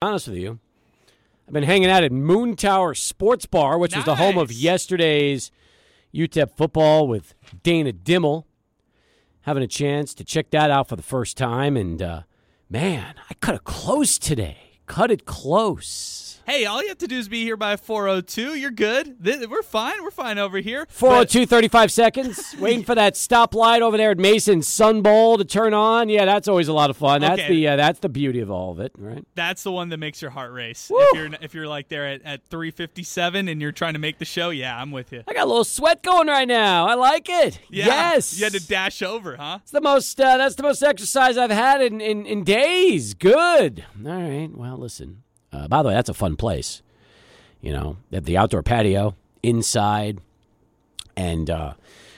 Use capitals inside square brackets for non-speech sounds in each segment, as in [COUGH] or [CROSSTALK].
honest with you, I've been hanging out at Moon Tower Sports Bar, which was the home of yesterday's UTEP football with Dana Dimel. Having a chance to check that out for the first time, and uh, man, I cut it close today. Cut it close. Hey, all you have to do is be here by 402. You're good. We're fine. We're fine over here. 402, 35 seconds. [LAUGHS] Waiting for that stoplight over there at Mason Sun Bowl to turn on. Yeah, that's always a lot of fun. That's Okay. the uh, that's the beauty of all of it, right? That's the one that makes your heart race. Woo! If you're if you're like there at, at 357 and you're trying to make the show, yeah, I'm with you. I got a little sweat going right now. I like it. Yeah, Yes. You had to dash over, huh? It's the most. Uh, that's the most exercise I've had in, in, in days. Good. All right. Well, listen. Uh, by the way, that's a fun place. You know, they have the outdoor patio inside, and uh,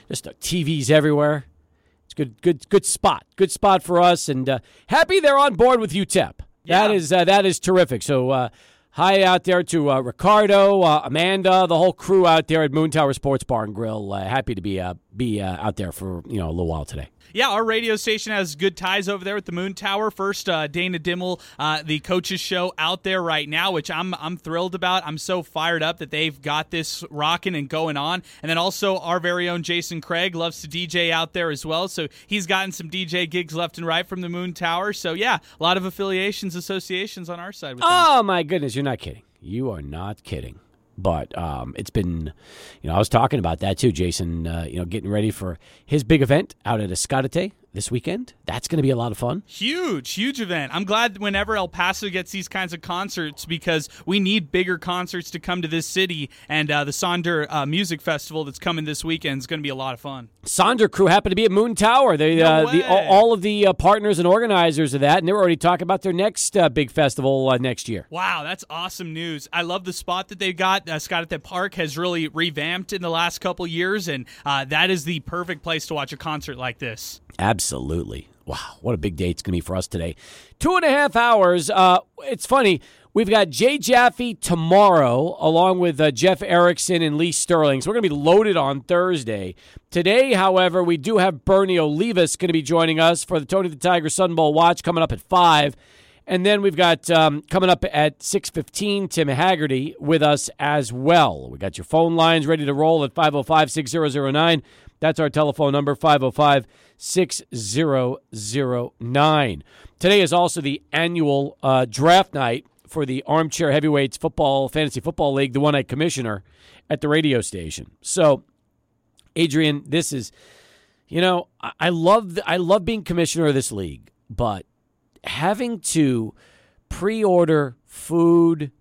just uh, TVs everywhere. It's good, good, good spot. Good spot for us, and uh, happy they're on board with UTEP. That Yeah. is uh, that is terrific. So. Uh, Hi out there to uh, Ricardo, uh, Amanda, the whole crew out there at Moon Tower Sports Bar and Grill. Uh, happy to be uh, be uh, out there for you know a little while today. Yeah, our radio station has good ties over there with the Moon Tower. First, uh, Dana Dimel, uh, the coaches show out there right now, which I'm I'm thrilled about. I'm so fired up that they've got this rocking and going on. And then also our very own Jason Craig loves to DJ out there as well, so he's gotten some DJ gigs left and right from the Moon Tower. So yeah, a lot of affiliations, associations on our side with them. Oh my goodness, you're not kidding. You are not kidding. But um, it's been, you know, I was talking about that too, Jason. Uh, you know, getting ready for his big event out at Ascarate this weekend. That's going to be a lot of fun. Huge, huge event. I'm glad whenever El Paso gets these kinds of concerts because we need bigger concerts to come to this city. And uh, the Sonder uh, Music Festival that's coming this weekend is going to be a lot of fun. Sonder crew happened to be at Moon Tower. They, No uh, the, all, all of the uh, partners and organizers of that, and they were already talking about their next uh, big festival uh, next year. Wow, that's awesome news. I love the spot that they've got. Uh, Scott at the Park has really revamped in the last couple years, and uh, that is the perfect place to watch a concert like this. Absolutely. Wow, what a big day it's going to be for us today. Two and a half hours. Uh, it's funny. We've got Jay Jaffe tomorrow, along with uh, Jeff Erickson and Lee Sterling. So we're going to be loaded on Thursday. Today, however, we do have Bernie Olivas going to be joining us for the Tony the Tiger Sun Bowl watch coming up at 5. And then we've got um, coming up at 6.15, Tim Haggerty with us as well. We got your phone lines ready to roll at 505-6009. That's our telephone number, 505-6009. Today is also the annual uh, draft night for the Armchair Heavyweights Football Fantasy Football League, the one-night commissioner at the radio station. So, Adrian, this is, you know, I, I love I love being commissioner of this league, but having to pre-order food,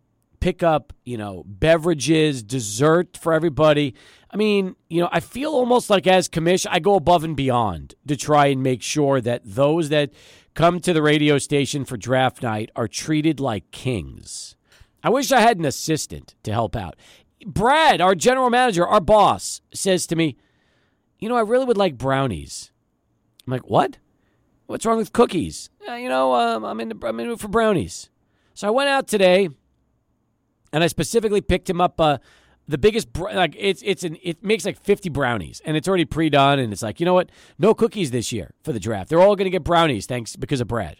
pick up, you know, beverages, dessert for everybody. I mean, you know, I feel almost like as commission, I go above and beyond to try and make sure that those that come to the radio station for draft night are treated like kings. I wish I had an assistant to help out. Brad, our general manager, our boss, says to me, "You know, I really would like brownies." I'm like, "What? What's wrong with cookies?" "Uh, you know, um, I'm in the, I'm in for brownies. So I went out today, and I specifically picked him up uh, the biggest br- like it's it's an it makes like 50 brownies, and it's already pre done, and it's like you know what, no cookies this year for the draft. They're all going to get brownies thanks because of Brad.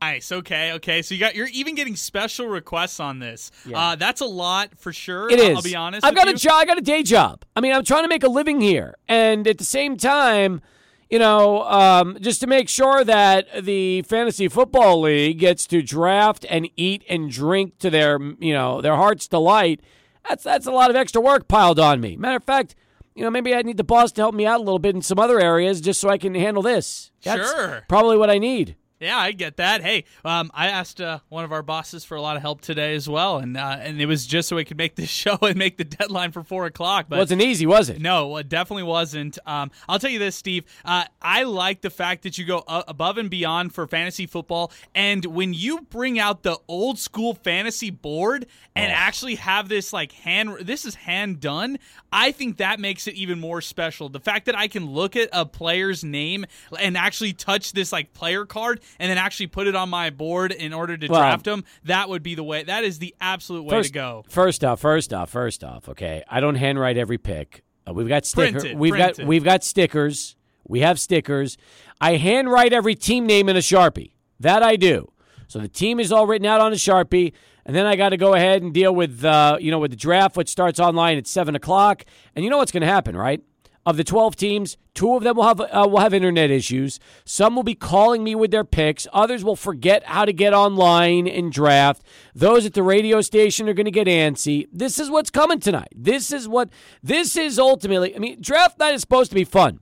Nice. Okay. Okay. So you got you're even getting special requests on this. Uh, that's a lot for sure. It I'll- I'll be honest. I've got you. a job. I got a day job. I mean, I'm trying to make a living here, and at the same time, you know, um, just to make sure that the fantasy football league gets to draft and eat and drink to their, you know, their heart's delight. That's that's a lot of extra work piled on me. Matter of fact. You know, maybe I need the boss to help me out a little bit in some other areas just so I can handle this. That's Sure. Probably what I need. Yeah, I get that. Hey, um, I asked uh, one of our bosses for a lot of help today as well, and uh, and it was just so we could make this [LAUGHS] show and make the deadline for four o'clock. But Wasn't easy, was it? No, it definitely wasn't. Um, I'll tell you this, Steve. Uh, I like the fact that you go uh, above and beyond for fantasy football, and when you bring out the old school fantasy board and actually have this like hand, this is hand done. I think that makes it even more special. The fact that I can look at a player's name and actually touch this like player card and then actually put it on my board in order to Well- draft them, that would be the way. That is the absolute way first, to go. First off, first off, first off. Okay, I don't handwrite every pick. Uh, we've got stickers. We've print got we've got stickers. We have stickers. I handwrite every team name in a sharpie. That I do. So the team is all written out on a sharpie, and then I got to go ahead and deal with uh, you know with the draft, which starts online at seven o'clock. And you know what's going to happen, right? Of the twelve teams, two of them will have uh, will have internet issues. Some will be calling me with their picks. Others will forget how to get online and draft. Those at the radio station are going to get antsy. This is what's coming tonight. This is what this is ultimately. I mean, draft night is supposed to be fun.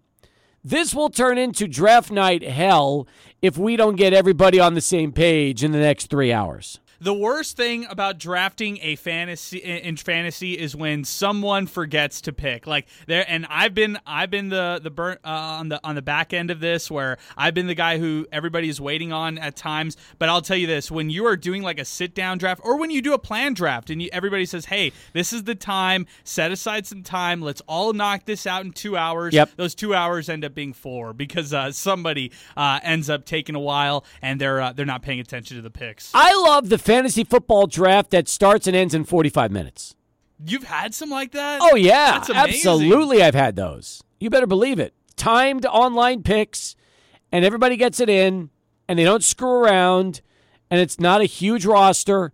This will turn into draft night hell if we don't get everybody on the same page in the next three hours. The worst thing about drafting a fantasy in fantasy is when someone forgets to pick. Like there, and I've been I've been the the burn uh, on the on the back end of this where I've been the guy who everybody is waiting on at times. But I'll tell you this: when you are doing like a sit down draft, or when you do a plan draft, and you, everybody says, "Hey, this is the time. Set aside some time. Let's all knock this out in two hours." Yep. Those two hours end up being four because uh, somebody uh, ends up taking a while and they're uh, they're not paying attention to the picks. I love the fantasy football draft that starts and ends in 45 minutes. You've had some like that? Oh, yeah. Absolutely, I've had those. You better believe it. Timed online picks, and everybody gets it in, and they don't screw around, and it's not a huge roster,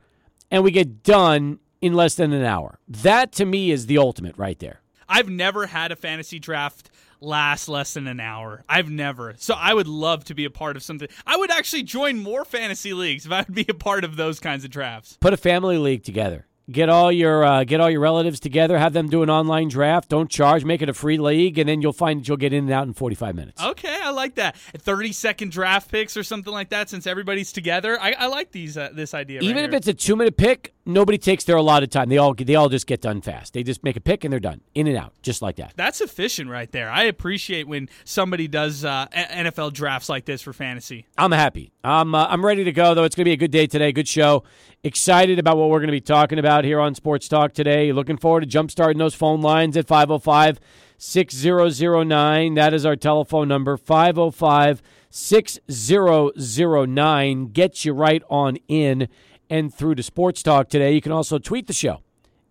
and we get done in less than an hour. That to me is the ultimate right there. I've never had a fantasy draft last less than an hour. I've never. So I would love to be a part of something. I would actually join more fantasy leagues if I would be a part of those kinds of drafts. Put a family league together. Get all your uh, get all your relatives together. Have them do an online draft. Don't charge. Make it a free league, and then you'll find that you'll get in and out in forty five minutes. Okay, I like that. Thirty second draft picks or something like that. Since everybody's together, I, I like these uh, this idea. Even right if here. it's a two minute pick, nobody takes their allotted time. They all they all just get done fast. They just make a pick and they're done, in and out, just like that. That's efficient right there. I appreciate when somebody does uh, NFL drafts like this for fantasy. I'm happy. I'm uh, I'm ready to go though. It's going to be a good day today. Good show. Excited about what we're going to be talking about here on Sports Talk today. Looking forward to jumpstarting those phone lines at 505 6009. That is our telephone number 505 6009. Gets you right on in and through to Sports Talk today. You can also tweet the show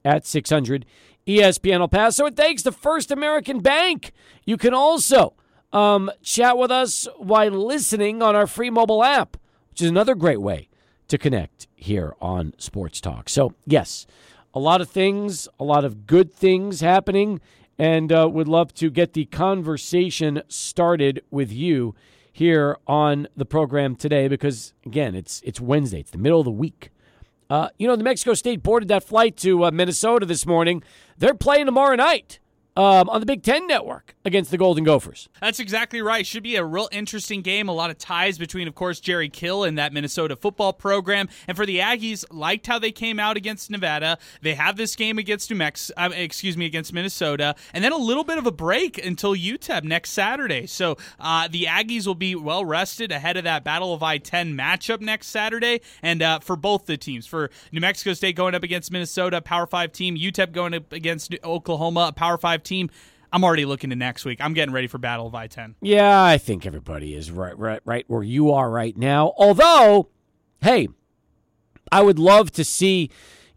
at 600 ESPN El Paso. And thanks to First American Bank, you can also um, chat with us while listening on our free mobile app, which is another great way to connect here on Sports Talk. So, yes, a lot of things, a lot of good things happening, and uh, would love to get the conversation started with you here on the program today because, again, it's it's Wednesday, it's the middle of the week. Uh, you know, the Mexico State boarded that flight to uh, Minnesota this morning. They're playing tomorrow night um, on the Big Ten Network against the Golden Gophers. That's exactly right. Should be a real interesting game. A lot of ties between, of course, Jerry Kill and that Minnesota football program. And for the Aggies, liked how they came out against Nevada. They have this game against New Mexico, uh, excuse me, against Minnesota, and then a little bit of a break until UTEP next Saturday. So uh, the Aggies will be well rested ahead of that Battle of I-10 matchup next Saturday. And uh, for both the teams, for New Mexico State going up against Minnesota, Power Five team, UTEP going up against Oklahoma, Power Five team. I'm already looking to next week. I'm getting ready for Battle of I-10. Yeah, I think everybody is right, right, right where you are right now. Although, hey, I would love to see,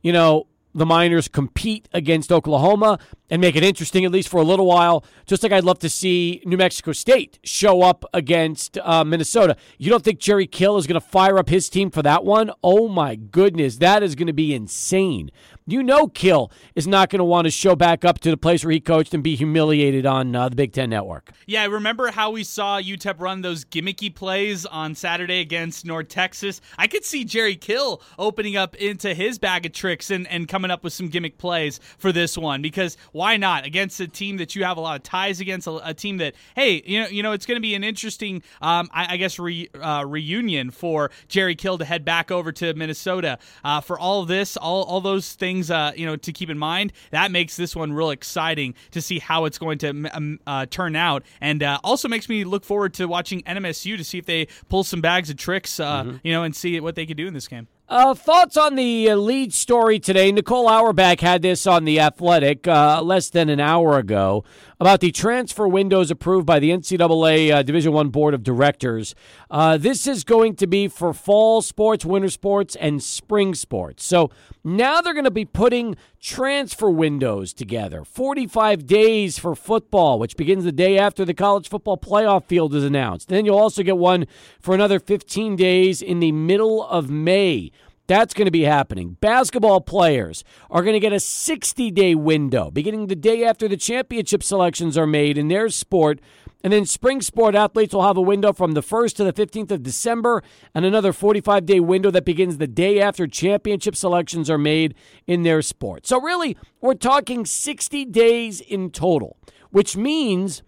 you know, the Miners compete against Oklahoma and make it interesting at least for a little while. Just like I'd love to see New Mexico State show up against uh, Minnesota. You don't think Jerry Kill is going to fire up his team for that one? Oh my goodness, that is going to be insane. You know, Kill is not going to want to show back up to the place where he coached and be humiliated on uh, the Big Ten Network. Yeah, I remember how we saw UTEP run those gimmicky plays on Saturday against North Texas. I could see Jerry Kill opening up into his bag of tricks and, and coming up with some gimmick plays for this one because why not against a team that you have a lot of ties against, a, a team that hey, you know, you know, it's going to be an interesting, um, I, I, guess, re, uh, reunion for Jerry Kill to head back over to Minnesota uh, for all this, all all those things, uh, you know, to keep in mind. That makes this one real exciting to see how it's going to um, uh, turn out, and uh, also makes me look forward to watching NMSU to see if they pull some bags of tricks, uh, mm-hmm. you know, and see what they can do in this game. Uh, thoughts on the uh, lead story today? Nicole Auerbach had this on The Athletic uh, less than an hour ago about the transfer windows approved by the NCAA uh, Division One Board of Directors. Uh, this is going to be for fall sports, winter sports, and spring sports. So now they're going to be putting transfer windows together. 45 days for football, which begins the day after the college football playoff field is announced. Then you'll also get one for another 15 days in the middle of May. That's going to be happening. Basketball players are going to get a 60 day window beginning the day after the championship selections are made in their sport. And then spring sport athletes will have a window from the 1st to the 15th of December and another 45 day window that begins the day after championship selections are made in their sport. So, really, we're talking 60 days in total, which means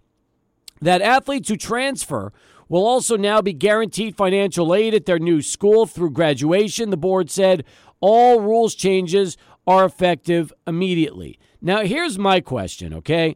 that athletes who transfer will also now be guaranteed financial aid at their new school through graduation. The board said all rules changes are effective immediately. Now, here's my question, okay?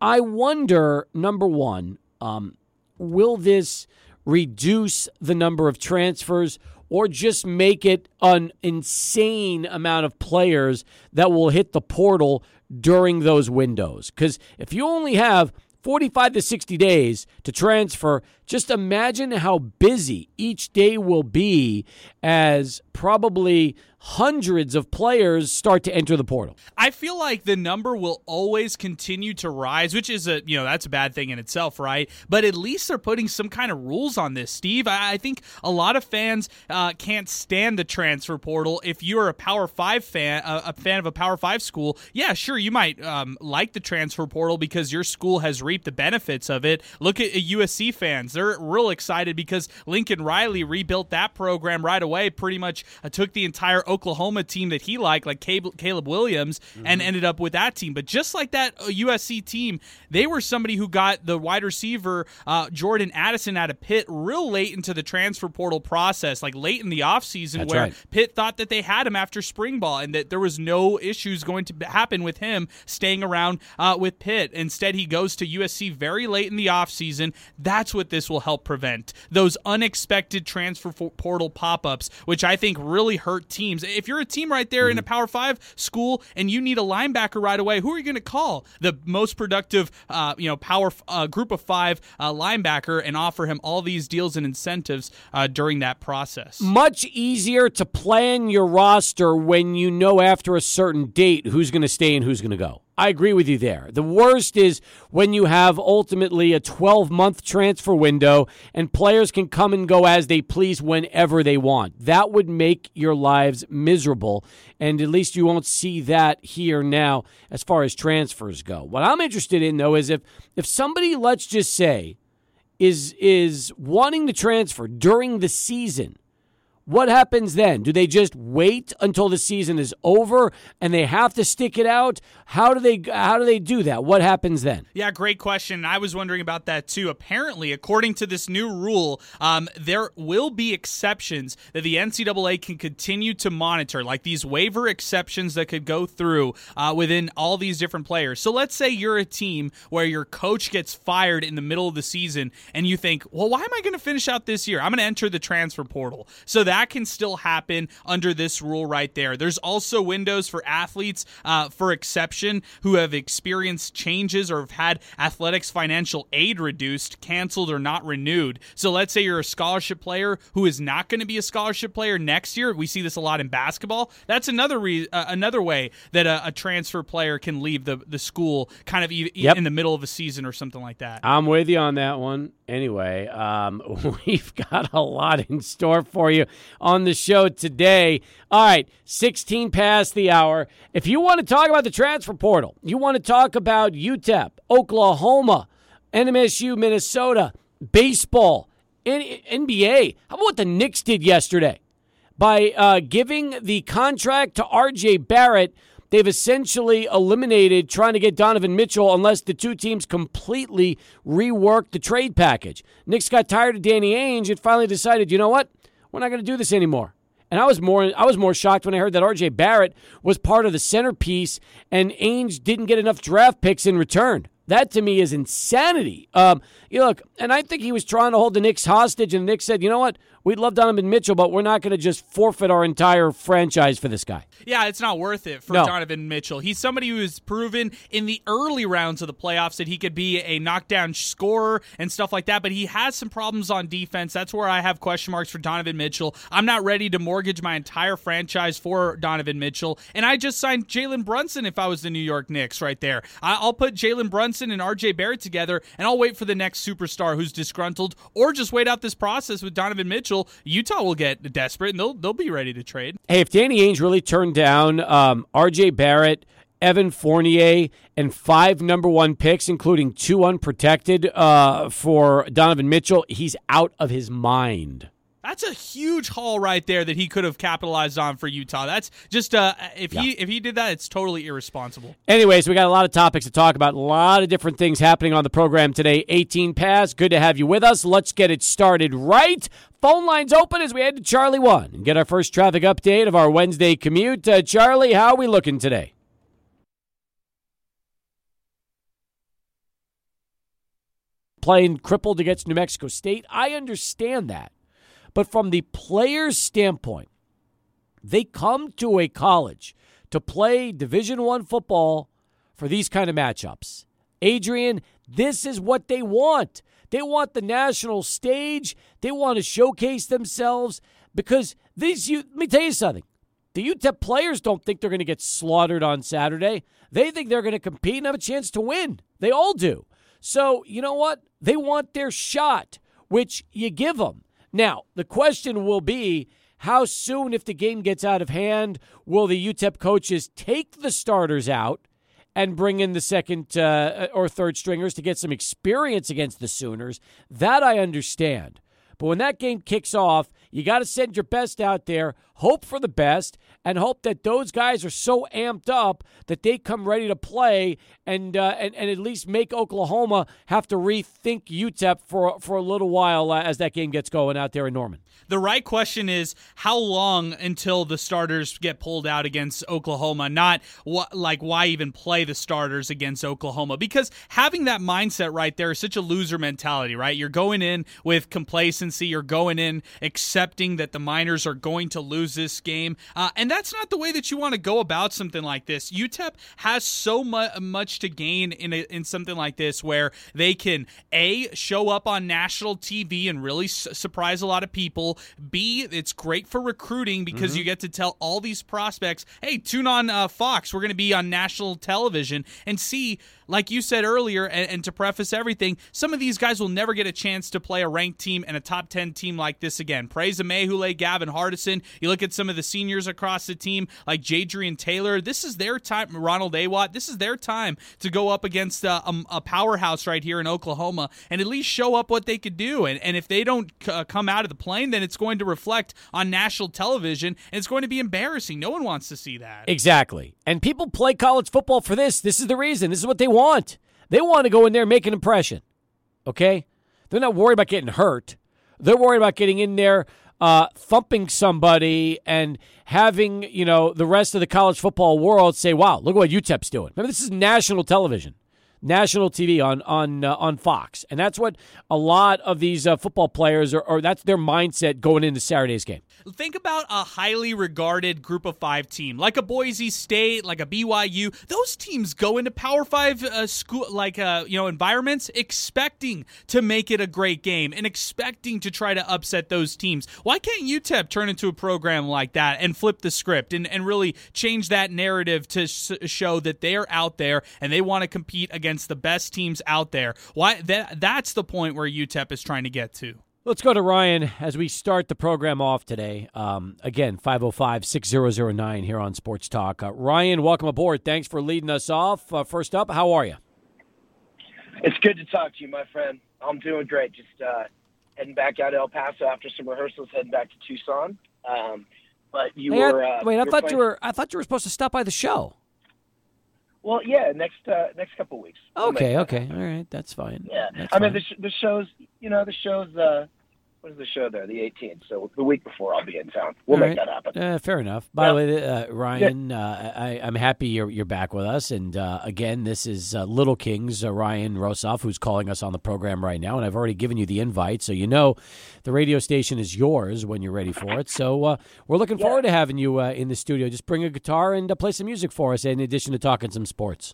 I wonder, number one, um, will this reduce the number of transfers or just make it an insane amount of players that will hit the portal during those windows? Because if you only have 45 to 60 days to transfer. Just imagine how busy each day will be as probably hundreds of players start to enter the portal. I feel like the number will always continue to rise, which is a you know that's a bad thing in itself, right? But at least they're putting some kind of rules on this, Steve. I, I think a lot of fans uh, can't stand the transfer portal. If you're a Power Five fan, uh, a fan of a Power Five school, yeah, sure, you might um, like the transfer portal because your school has reaped the benefits of it. Look at USC fans; they're real excited because Lincoln Riley rebuilt that program right away. Pretty much uh, took the entire Oklahoma team that he liked, like Caleb Williams, mm-hmm. and ended up with that team. But just like that USC uh, team, they were somebody who got the wide receiver uh, Jordan Addison out of Pitt real late into the transfer portal process, like late in the offseason, That's where right. Pitt thought that they had him after spring ball and that there was no issues going to happen with him staying around uh, with Pitt. Instead, he goes to USC very late in the offseason. That's what this will help prevent those unexpected transfer portal pop ups, which I think really hurt teams if you're a team right there mm-hmm. in a mm-hmm. Power Five school and you need a linebacker right away, who are you going to call? The most productive, uh, you know, Power uh, Group of Five uh, linebacker and offer him all these deals and incentives uh, during that process. Much easier to plan your roster when you know after a certain date who's going to stay and who's going to go. I agree with you there. The worst is when you have ultimately a 12 month transfer window and players can come and go as they please whenever they want. That would make your lives miserable. And at least you won't see that here now as far as transfers go. What I'm interested in, though, is if, if somebody, let's just say, is, is wanting to transfer during the season what happens then? Do they just wait until the season is over and they have to stick it out? How do they how do they do that? What happens then? Yeah, great question. I was wondering about that too. Apparently, according to this new rule, um, there will be exceptions that the NCAA can continue to monitor, like these waiver exceptions that could go through uh, within all these different players. So let's say you're a team where your coach gets fired in the middle of the season, and you think, well, why am I going to finish out this year? I'm going to enter the transfer portal. So that that can still happen under this rule right there. There's also windows for athletes uh, for exception who have experienced changes or have had athletics financial aid reduced, canceled, or not renewed. So let's say you're a scholarship player who is not going to be a scholarship player next year. We see this a lot in basketball. That's another re- uh, another way that a, a, transfer player can leave the, the school kind of e- yep. in the middle of a season or something like that. I'm with you on that one. Anyway, um, [LAUGHS] we've got a lot in store for you on the show today. All right, 16 past the hour. If you want to talk about the transfer portal, you want to talk about UTEP, Oklahoma, NMSU, Minnesota, baseball, NBA. How about what the Knicks did yesterday? By uh, giving the contract to RJ Barrett – they've essentially eliminated trying to get Donovan Mitchell unless the two teams completely rework the trade package. Knicks got tired of Danny Ainge and finally decided, you know what? We're not going to do this anymore. And I was more I was more shocked when I heard that RJ Barrett was part of the centerpiece and Ainge didn't get enough draft picks in return. That to me is insanity. Um, you look, and I think he was trying to hold the Knicks hostage, and the Knicks said, "You know what? We'd love Donovan Mitchell, but we're not going to just forfeit our entire franchise for this guy. Yeah, it's not worth it for No. Donovan Mitchell. He's somebody who has proven in the early rounds of the playoffs that he could be a knockdown scorer and stuff like that, but he has some problems on defense. That's where I have question marks for Donovan Mitchell. I'm not ready to mortgage my entire franchise for Donovan Mitchell, and I just signed Jalen Brunson if I was the New York Knicks right there. I'll put Jalen Brunson and RJ Barrett together, and I'll wait for the next superstar who's disgruntled, or just wait out this process with Donovan Mitchell. Utah will get desperate, and they'll they'll be ready to trade. Hey, if Danny Ainge really turned down um, R.J. Barrett, Evan Fournier, and five number one picks, including two unprotected uh, for Donovan Mitchell, he's out of his mind. That's a huge haul right there that he could have capitalized on for Utah. That's just uh, if he if he did that, it's totally irresponsible. Anyways, we got a lot of topics to talk about, a lot of different things happening on the program today. 18 pass, good to have you with us. Let's get it started right. Phone lines open as we head to Charlie 1 and get our first traffic update of our Wednesday commute. Uh, Charlie, how are we looking today? Playing crippled against New Mexico State. I understand that. But from the player's standpoint, they come to a college to play division 1 football for these kind of matchups. Adrian, this is what they want. They want the national stage. They want to showcase themselves because these you let me tell you something. The UTEP players don't think they're going to get slaughtered on Saturday. They think they're going to compete and have a chance to win. They all do. So, you know what? They want their shot, which you give them. Now, the question will be how soon, if the game gets out of hand, will the UTEP coaches take the starters out and bring in the second uh, or third stringers to get some experience against the Sooners? That I understand. But when that game kicks off, you got to send your best out there, hope for the best, and hope that those guys are so amped up that they come ready to play and uh, and, and at least make Oklahoma have to rethink UTEP for for a little while uh, as that game gets going out there in Norman. The right question is how long until the starters get pulled out against Oklahoma? Not like why even play the starters against Oklahoma? Because having that mindset right there is such a loser mentality, right? You're going in with complacency. You're going in accepting that the Miners are going to lose this game, uh, and that's not the way that you want to go about something like this. UTEP has so mu- much to gain in a, in something like this, where they can a show up on national TV and really s- surprise a lot of people. B, it's great for recruiting because you get to tell all these prospects, "Hey, tune on uh, Fox. We're going to be on national television." And C, like you said earlier, and, and to preface everything, some of these guys will never get a chance to play a ranked team and a top 10 team like this again. Praise Amaewhule, Gavin Hardison. You look at some of the seniors across the team, like Jadrian Taylor. This is their time, Ronald Awat. This is their time to go up against uh, a, a powerhouse right here in Oklahoma and at least show up what they could do. And, and if they don't uh, come out of the plane, then it's going to reflect on national television and it's going to be embarrassing. No one wants to see that. Exactly. And people play college football for this. This is the reason. This is what they want. They want to go in there and make an impression. Okay? They're not worried about getting hurt. They're worried about getting in there, uh, thumping somebody, and having you know the rest of the college football world say, "Wow, look at what UTEP's doing." Remember, this is national television, national TV on on uh, on Fox, and that's what a lot of these uh, football players are. Or that's their mindset going into Saturday's game. Think about a highly regarded group of five team, like a Boise State, like a BYU. Those teams go into Power Five uh, school, like uh, you know, environments, expecting to make it a great game and expecting to try to upset those teams. Why can't UTEP turn into a program like that and flip the script and, and really change that narrative to s- show that they're out there and they want to compete against the best teams out there? Why that that's the point where UTEP is trying to get to. Let's go to Ryan as we start the program off today. Um, again, 505 6009 here on Sports Talk. Uh, Ryan, welcome aboard. Thanks for leading us off. Uh, first up, how are you? It's good to talk to you, my friend. I'm doing great. Just uh, heading back out to El Paso after some rehearsals, heading back to Tucson. Um, but you Hey, I- were uh, wait, I thought playing- you were. I thought you were supposed to stop by the show. Well, yeah, next uh, next couple weeks. Okay, okay, all right, that's fine. Yeah, That's I mean fine. the sh- the shows. You know, the shows. Uh, when's the show there? The 18th. So the week before, I'll be in town. We'll All make right. that happen. Uh, fair enough. By the way, uh, Ryan, uh, I, I'm happy you're you're back with us. And uh, again, this is uh, Little Kings uh, Ryan Rosoff who's calling us on the program right now, and I've already given you the invite, so you know the radio station is yours when you're ready for it. So uh, we're looking forward to having you uh, in the studio. Just bring a guitar and uh, play some music for us, in addition to talking some sports.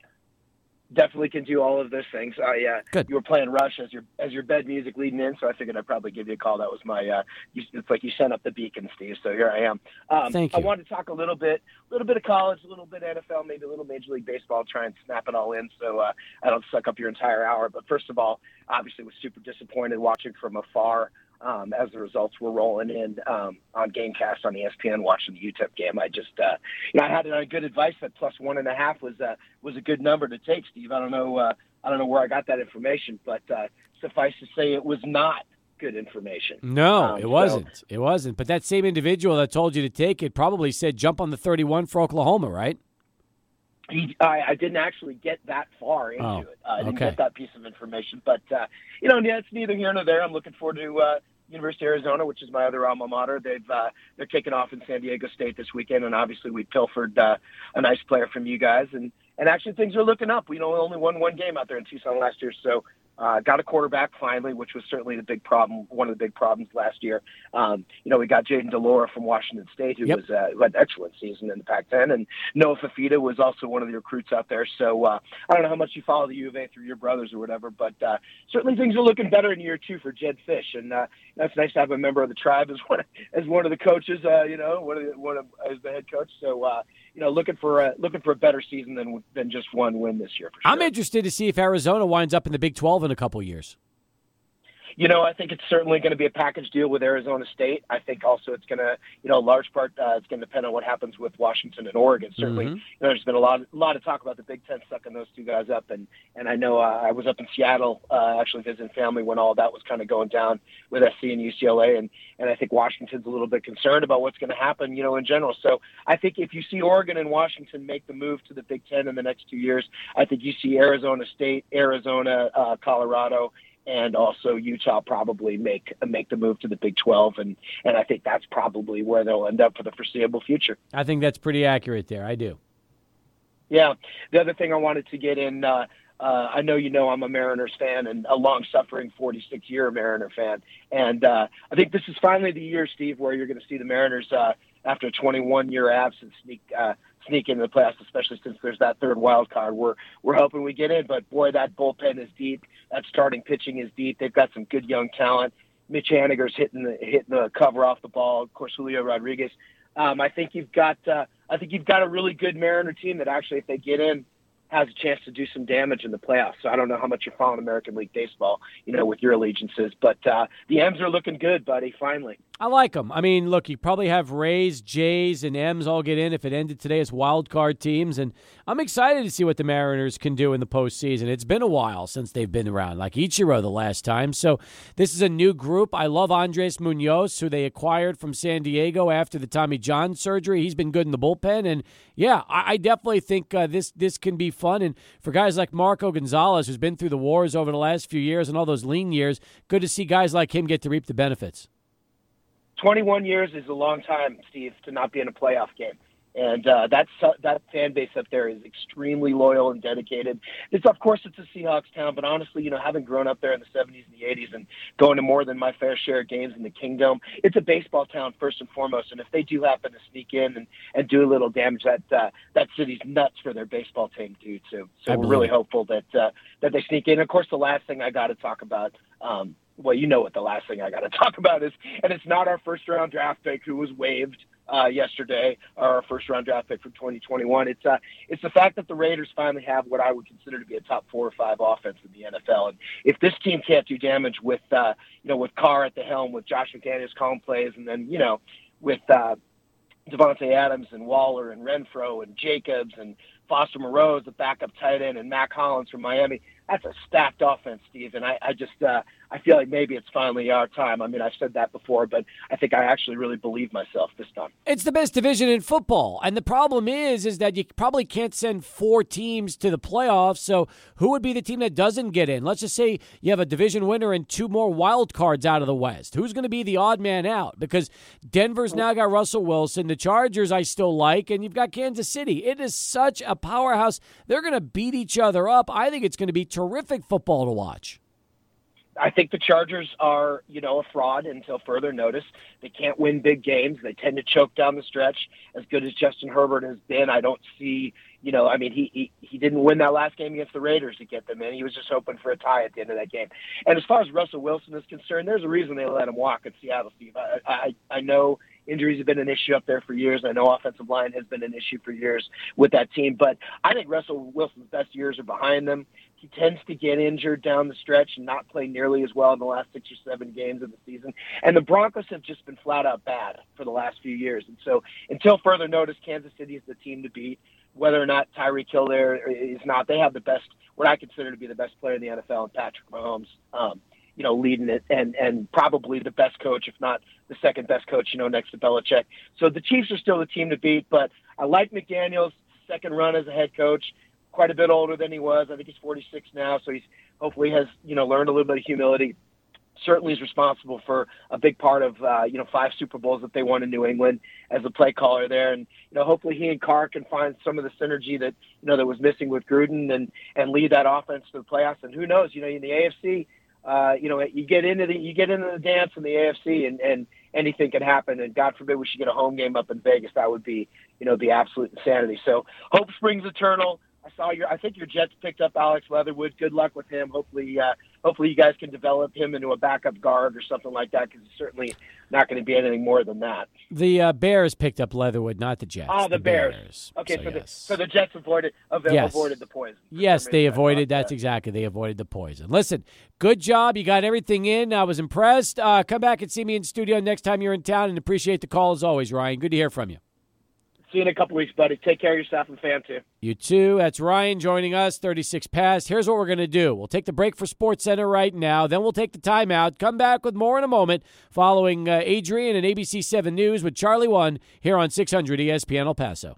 Definitely can do all of those things. I uh, Good. you were playing Rush as your as your bed music leading in, so I figured I'd probably give you a call. That was my uh, you, it's like you sent up the beacon, Steve. So here I am. Um, Thank I you. wanted to talk a little bit, a little bit of college, a little bit of NFL, maybe a little Major League Baseball. Try and snap it all in, so uh, I don't suck up your entire hour. But first of all, obviously was super disappointed watching from afar. Um, as the results were rolling in um, on GameCast on ESPN, watching the UTEP game, I just, uh, you know, I had uh, good advice that plus one and a half was uh, was a good number to take, Steve. I don't know, uh, I don't know where I got that information, but uh, suffice to say, it was not good information. No, Um, it wasn't. It wasn't. But that same individual that told you to take it probably said jump on the 31 for Oklahoma, right? He, I, I didn't actually get that far into Oh, it. I didn't okay. get that piece of information, but uh, you know, yeah, it's neither here nor there. I'm looking forward to uh, University of Arizona, which is my other alma mater. They've uh, they're kicking off in San Diego State this weekend, and obviously we pilfered uh, a nice player from you guys, and and actually things are looking up. We know we only won one game out there in Tucson last year, so. Uh, got a quarterback finally, which was certainly the big problem, one of the big problems last year. Um, you know, we got Jayden de Laura from Washington State, who Yep. was uh, who had an excellent season in the Pac-10, and Noah Fifita was also one of the recruits out there. So uh, I don't know how much you follow the U of A through your brothers or whatever, but uh, certainly things are looking better in year two for Jedd Fisch, and uh, that's nice to have a member of the tribe as one as one of the coaches. Uh, you know, one of the, one of as the head coach. So uh, you know, looking for a, looking for a better season than than just one win this year for sure. I'm interested to see if Arizona winds up in the Big 12 in a couple years. You know, I think it's certainly going to be a package deal with Arizona State. I think also it's going to, you know, a large part uh, it's going to depend on what happens with Washington and Oregon. Certainly, Mhm. you know, there's been a lot, a lot of talk about the Big Ten sucking those two guys up, and and I know uh, I was up in Seattle uh, actually visiting family when all that was kind of going down with SC and UCLA, and and I think Washington's a little bit concerned about what's going to happen, you know, in general. So I think if you see Oregon and Washington make the move to the Big Ten in the next two years, I think you see Arizona State, Arizona, uh, Colorado and also Utah probably make make the move to the Big 12, and and I think that's probably where they'll end up for the foreseeable future. I think that's pretty accurate there. I do. Yeah. The other thing I wanted to get in, uh, uh, I know you know I'm a Mariners fan and a long-suffering 46-year Mariner fan, and uh, I think this is finally the year, Steve, where you're going to see the Mariners uh, after a 21-year absence sneak uh, sneak into the playoffs, especially since there's that third wild card. We're we're hoping we get in, but boy, that bullpen is deep. That starting pitching is deep. They've got some good young talent. Mitch Haniger's hitting the hitting the cover off the ball. Of course, Julio Rodriguez. Um, I think you've got uh, I think you've got a really good Mariner team that actually, if they get in, has a chance to do some damage in the playoffs. So I don't know how much you're following American League baseball, you know, with your allegiances, but uh, the M's are looking good, buddy. Finally. I like them. I mean, look, you probably have Rays, Jays, and M's all get in if it ended today as wild card teams, and I'm excited to see what the Mariners can do in the postseason. It's been a while since they've been around, like Ichiro the last time. So this is a new group. I love Andres Munoz, who they acquired from San Diego after the Tommy John surgery. He's been good in the bullpen, and yeah, I, I definitely think uh, this this can be fun. And for guys like Marco Gonzalez, who's been through the wars over the last few years and all those lean years, good to see guys like him get to reap the benefits. 21 years is a long time, Steve, to not be in a playoff game. And uh, that that fan base up there is extremely loyal and dedicated. It's of course it's a Seahawks town, but honestly, you know, having grown up there in the 70s and the 80s and going to more than my fair share of games in the Kingdom, it's a baseball town first and foremost. And if they do happen to sneak in and, and do a little damage, that uh, that city's nuts for their baseball team too. Too. So I we're really it. hopeful that uh, that they sneak in. Of course, the last thing I got to talk about. Um, well, you know what the last thing I got to [LAUGHS] talk about is, and it's not our first round draft pick who was waived uh, yesterday, our first round draft pick for 2021. It's uh, it's the fact that the Raiders finally have what I would consider to be a top four or five offense in the NFL. And if this team can't do damage with uh, you know with Carr at the helm, with Josh McDaniels calling plays, and then you know with uh, Davante Adams and Waller and Renfro and Jacobs and Foster Moreau as the backup tight end and Mack Hollins from Miami. That's a stacked offense, Steve. And I, I just uh, I feel like maybe it's finally our time. I mean, I've said that before, but I think I actually really believe myself this time. It's the best division in football, and the problem is, is that you probably can't send four teams to the playoffs. So, who would be the team that doesn't get in? Let's just say you have a division winner and two more wild cards out of the West. Who's going to be the odd man out? Because Denver's now got Russell Wilson, the Chargers I still like, and you've got Kansas City. It is such a powerhouse. They're going to beat each other up. I think it's going to be terrific football to watch. I think the Chargers are, you know, a fraud until further notice. They can't win big games. They tend to choke down the stretch. As good as Justin Herbert has been, I don't see, you know, I mean, he he, he didn't win that last game against the Raiders to get them in. He was just hoping for a tie at the end of that game. And as far as Russell Wilson is concerned, there's a reason they let him walk at Seattle, Steve. I I, I know injuries have been an issue up there for years. I know offensive line has been an issue for years with that team, but I think Russell Wilson's best years are behind them. He tends to get injured down the stretch and not play nearly as well in the last six or seven games of the season. And the Broncos have just been flat out bad for the last few years. And so until further notice, Kansas City is the team to beat. Whether or not Tyreek Hill there is not, they have the best, what I consider to be the best player in the NFL, and Patrick Mahomes. Um, you know, leading it and and probably the best coach, if not the second best coach, you know, next to Belichick. So the Chiefs are still the team to beat, but I like McDaniel's second run as a head coach quite a bit older than he was. I think he's 46 now, so he's hopefully has you know learned a little bit of humility. Certainly is responsible for a big part of uh, you know five Super Bowls that they won in New England as a play caller there, and you know hopefully he and Carr can find some of the synergy that you know that was missing with Gruden and and lead that offense to the playoffs. And who knows, you know in the AFC, uh, you know you get into the you get into the dance in the AFC and and anything can happen. And God forbid we should get a home game up in Vegas. That would be, you know, be absolute insanity. So hope springs eternal. I saw your. I think your Jets picked up Alex Leatherwood. Good luck with him. Hopefully, uh, hopefully you guys can develop him into a backup guard or something like that. Because he's certainly not going to be anything more than that. The uh, Bears picked up Leatherwood, not the Jets. Oh, the, the Bears. Bears. Okay, so, so, yes. the, so the Jets avoided Yes. avoided the poison. Yes, they avoided. that. That's exactly. They avoided the poison. Listen, good job. You got everything in. I was impressed. Uh, come back and see me in studio next time you're in town, and appreciate the call as always, Ryan. Good to hear from you. See you in a couple weeks, buddy. Take care of yourself and fan too. You too. That's Ryan joining us, 36 past. Here's what we're going to do. We'll take the break for Sports Center right now. Then we'll take the timeout. Come back with more in a moment following uh, Adrian and ABC 7 News with Charlie 1 here on 600 ESPN El Paso.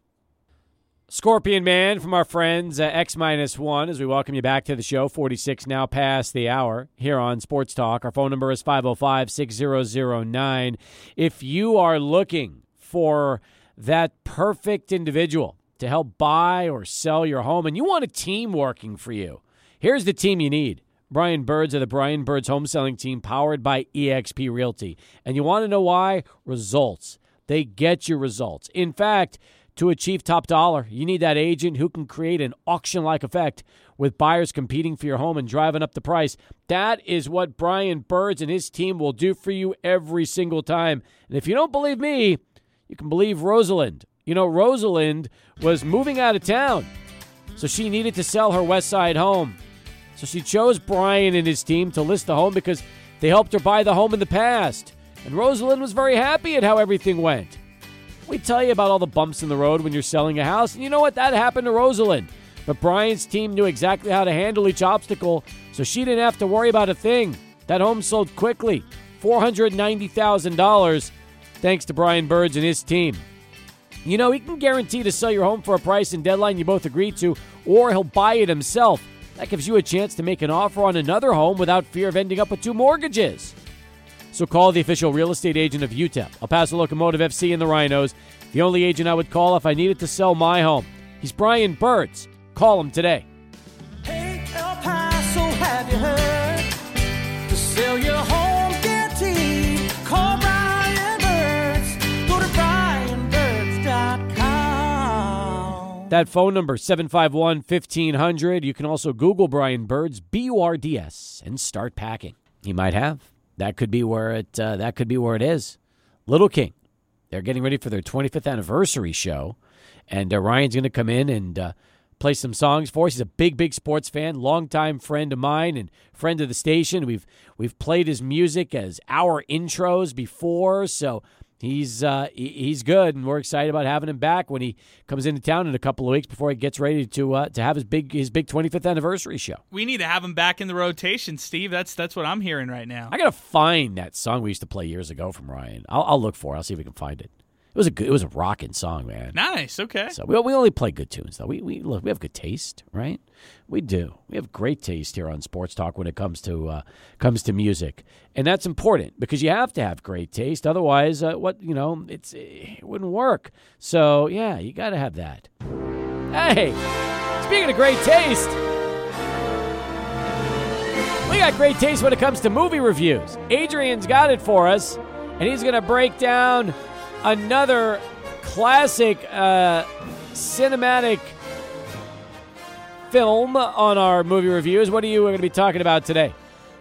Scorpion Man from our friends uh, X minus one as we welcome you back to the show. 46 now past the hour here on Sports Talk. Our phone number is 505 6009. If you are looking for that perfect individual to help buy or sell your home and you want a team working for you, here's the team you need. Brian Burds of the Brian Burds Home Selling Team, powered by eXp Realty. And you want to know why? Results. They get you results. In fact, to achieve top dollar, you need that agent who can create an auction like effect with buyers competing for your home and driving up the price. That is what Brian Burds and his team will do for you every single time. And if you don't believe me, you can believe Rosalind. You know, Rosalind was moving out of town, so she needed to sell her West Side home. So she chose Brian and his team to list the home because they helped her buy the home in the past. And Rosalind was very happy at how everything went. We tell you about all the bumps in the road when you're selling a house, and you know what? That happened to Rosalind. But Brian's team knew exactly how to handle each obstacle, so she didn't have to worry about a thing. That home sold quickly $490,000 thanks to Brian Burds and his team. You know, he can guarantee to sell your home for a price and deadline you both agree to, or he'll buy it himself. That gives you a chance to make an offer on another home without fear of ending up with two mortgages. So call the official real estate agent of UTEP, El Paso Locomotive FC and the Rhinos. The only agent I would call if I needed to sell my home. He's Brian Burds. Call him today. Hey, El Paso, have you heard? To sell your home That phone number 751 1500. You can also Google Brian Burds B U R D S and start packing. He might have. That could be where it. Uh, that could be where it is. Little King. They're getting ready for their 25th anniversary show, and uh, Ryan's going to come in and uh, play some songs for us. He's a big, big sports fan, longtime friend of mine and friend of the station. We've we've played his music as our intros before, so he's uh, he's good, and we're excited about having him back when he comes into town in a couple of weeks before he gets ready to uh, to have his big his big 25th anniversary show. We need to have him back in the rotation, Steve. That's that's what I'm hearing right now. I gotta find that song we used to play years ago from Ryan. I'll, I'll look for it. I'll see if we can find it. It was a good, it was a rocking song, man. Nice. Okay. So we, we only play good tunes, though. We, we look, we have good taste, right? We do. We have great taste here on Sports Talk when it comes to uh, comes to music, and that's important because you have to have great taste. Otherwise, uh, what you know, it's it wouldn't work. So yeah, you got to have that. Hey, speaking of great taste. We got great taste when it comes to movie reviews. Adrian's got it for us, and he's going to break down another classic uh, cinematic film on our movie reviews. What are you going to be talking about today?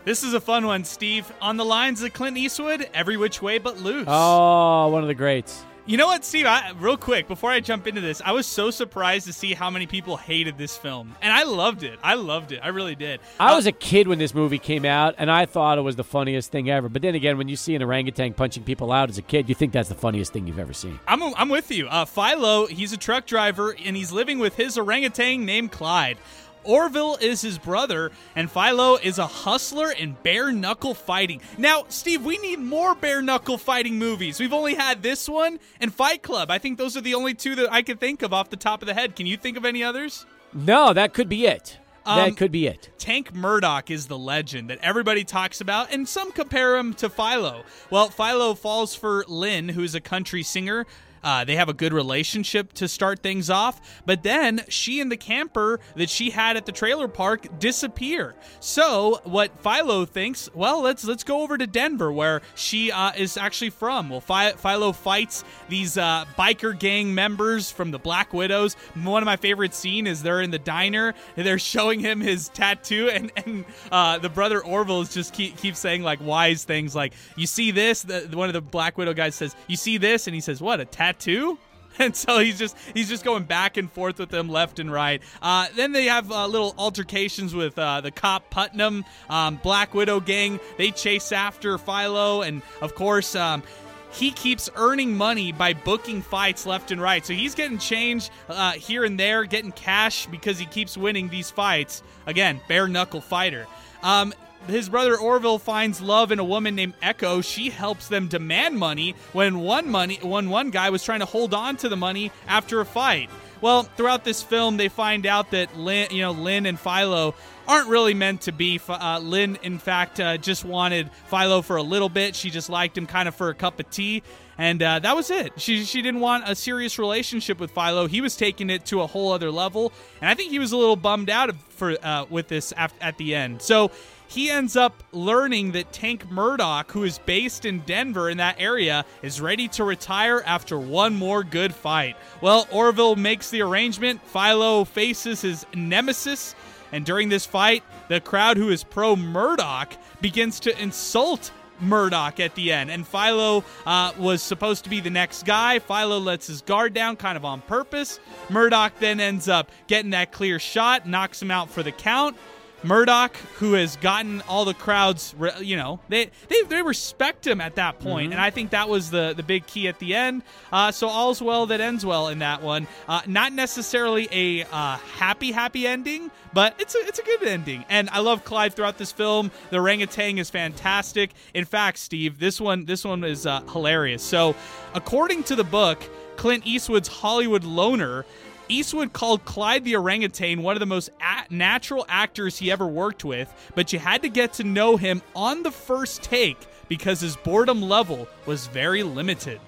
This is a fun one, Steve. On the lines of Clint Eastwood, Every Which Way But Loose. Oh, one of the greats. You know what, Steve? I, real quick, before I jump into this, I was so surprised to see how many people hated this film, and I loved it. I loved it. I really did. I Uh, was a kid when this movie came out, and I thought it was the funniest thing ever. But then again, when you see an orangutan punching people out as a kid, you think that's the funniest thing you've ever seen. I'm, I'm with you. Uh, Philo, he's a truck driver, and he's living with his orangutan named Clyde. Orville is his brother, and Philo is a hustler in bare knuckle fighting. Now, Steve, we need more bare knuckle fighting movies. We've only had this one and Fight Club. I think those are the only two that I could think of off the top of the head. Can you think of any others? No, that could be it. Um, that could be it. Tank Murdoch is the legend that everybody talks about, and some compare him to Philo. Well, Philo falls for Lynn, who's a country singer. Uh, they have a good relationship to start things off, but then she and the camper that she had at the trailer park disappear. So what Philo thinks, well, let's let's go over to Denver, where she uh, is actually from. Well, Phi- Philo fights these uh, biker gang members from the Black Widows. One of my favorite scene is they're in the diner they're showing him his tattoo, and and uh, the brother Orville is just keep keeps saying like wise things, like you see this. The, one of the Black Widow guys says, "You see this," and he says, "What a tattoo." Too [LAUGHS] and so he's just he's just going back and forth with them left and right. Uh, then they have uh, little altercations with uh, the cop Putnam, um, Black Widow gang. They chase after Philo, and of course. Um, he keeps earning money by booking fights left and right. So he's getting change uh, here and there, getting cash because he keeps winning these fights. Again, bare knuckle fighter. Um, his brother Orville finds love in a woman named Echo. She helps them demand money when one money when one guy was trying to hold on to the money after a fight. Well, throughout this film, they find out that Lynn, you know, Lynn and Philo aren't really meant to be. Uh, Lynn, in fact, uh, just wanted Philo for a little bit. She just liked him kind of for a cup of tea, and uh, that was it. She she didn't want a serious relationship with Philo. He was taking it to a whole other level, and I think he was a little bummed out for uh, with this at the end. So he ends up learning that Tank Murdoch, who is based in Denver in that area, is ready to retire after one more good fight. Well, Orville makes the arrangement. Philo faces his nemesis, and during this fight, the crowd who is pro Murdoch begins to insult Murdoch at the end. And Philo uh, was supposed to be the next guy. Philo lets his guard down kind of on purpose. Murdoch then ends up getting that clear shot, knocks him out for the count. Murdoch, who has gotten all the crowds, you know, they they, they respect him at that point, and I think that was the the big key at the end. Uh, so all's well that ends well in that one. Uh, not necessarily a uh, happy happy ending, but it's a it's a good ending, and I love Clyde throughout this film. The orangutan is fantastic. In fact, Steve, this one this one is uh, hilarious. So, according to the book, Clint Eastwood's Hollywood Loner. Eastwood called Clyde the orangutan one of the most a- natural actors he ever worked with, but you had to get to know him on the first take because his boredom level was very limited.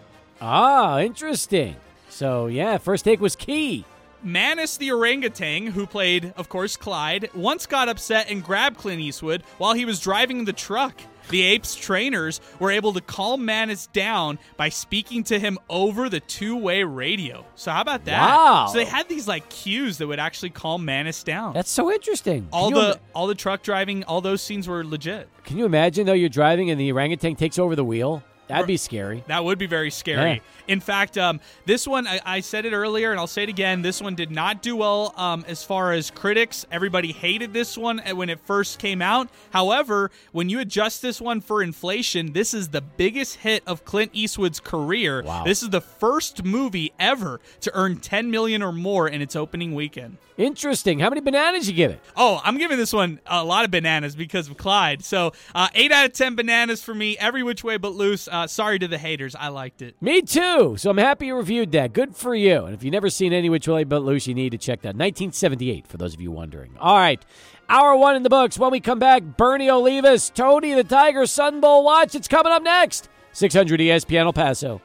Ah, interesting. So yeah, first take was key. Manis the orangutan, who played, of course, Clyde, once got upset and grabbed Clint Eastwood while he was driving the truck. The ape's trainers were able to calm Manis down by speaking to him over the two-way radio. So how about that? Wow. So they had these like cues that would actually calm Manis down. That's so interesting. all the ima- all the truck driving, all those scenes were legit. can you imagine though you're driving and the orangutan takes over the wheel? That'd be scary. That would be very scary. Yeah. In fact, um, this one, I, I said it earlier and I'll say it again. This one did not do well um, as far as critics. Everybody hated this one when it first came out. However, when you adjust this one for inflation, this is the biggest hit of Clint Eastwood's career. Wow. This is the first movie ever to earn 10 million or more in its opening weekend. Interesting. How many bananas you give it? Oh, I'm giving this one a lot of bananas because of Clyde. So, uh, 8 out of 10 bananas for me, every which way but loose. Uh, sorry to the haters. I liked it. Me too. So I'm happy you reviewed that. Good for you. And if you've never seen Any Which Way But Loose, you need to check that. 1978, for those of you wondering. All right. Hour one in the books. When we come back, Bernie Olivas, Tony the Tiger, Sun Bowl Watch. It's coming up next. 600 ESPN El Paso.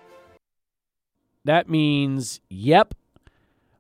That means, yep,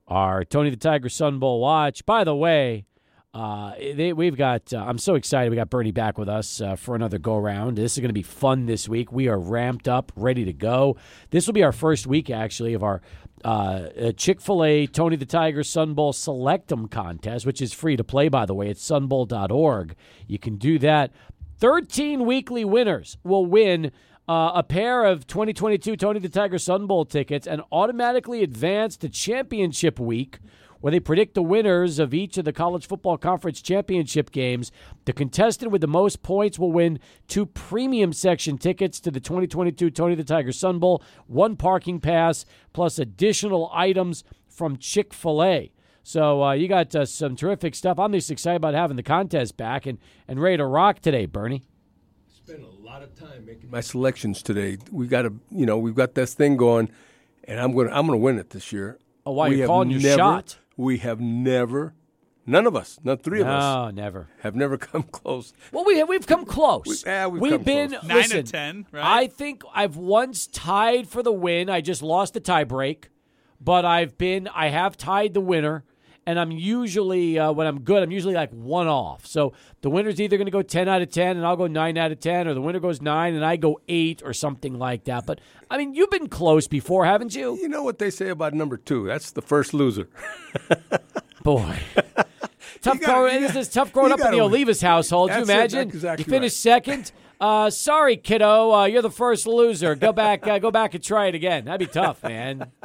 our Tony the Tiger Sun Bowl Watch. By the way, uh, they, we've got. Uh, I'm so excited. We got Bernie back with us uh, for another go round. This is going to be fun this week. We are ramped up, ready to go. This will be our first week actually of our uh, Chick Fil A Tony the Tiger Sun Bowl Select 'em contest, which is free to play. By the way, it's sunbowl.org. You can do that. 13 weekly winners will win uh, a pair of 2022 Tony the Tiger Sun Bowl tickets and automatically advance to championship week, where they predict the winners of each of the college football conference championship games. The contestant with the most points will win two premium section tickets to the 2022 Tony the Tiger Sun Bowl, one parking pass, plus additional items from Chick fil A. So uh, you got uh, some terrific stuff. I'm just excited about having the contest back and, and ready to rock today, Bernie. spent a lot of time making my selections today. We got to, you know, we've got this thing going, and I'm going to, I'm to win it this year. Oh, wow, We you're calling your never, shot. We have never, none of us, not three of us, No, never. have never [LAUGHS] come close. Well, we we've come close. We- yeah, we've come been close. Nine listen, of 10, right? I think I've once tied for the win. I just lost the tie break, but I've been I have tied the winner, and I'm usually uh, when I'm good, I'm usually like one off. So the winner's either going to go ten out of ten, and I'll go nine out of ten, or the winner goes nine and I go eight or something like that. But I mean, you've been close before, haven't you? You know what they say about number two? That's the first loser. [LAUGHS] Boy. [LAUGHS] Tough growing, this is tough growing up in the. Olivas household. You it. imagine That's exactly you finished second. Uh, sorry, kiddo, uh, you're the first loser. Go back, uh, go back and try it again. That'd be tough, man. [LAUGHS]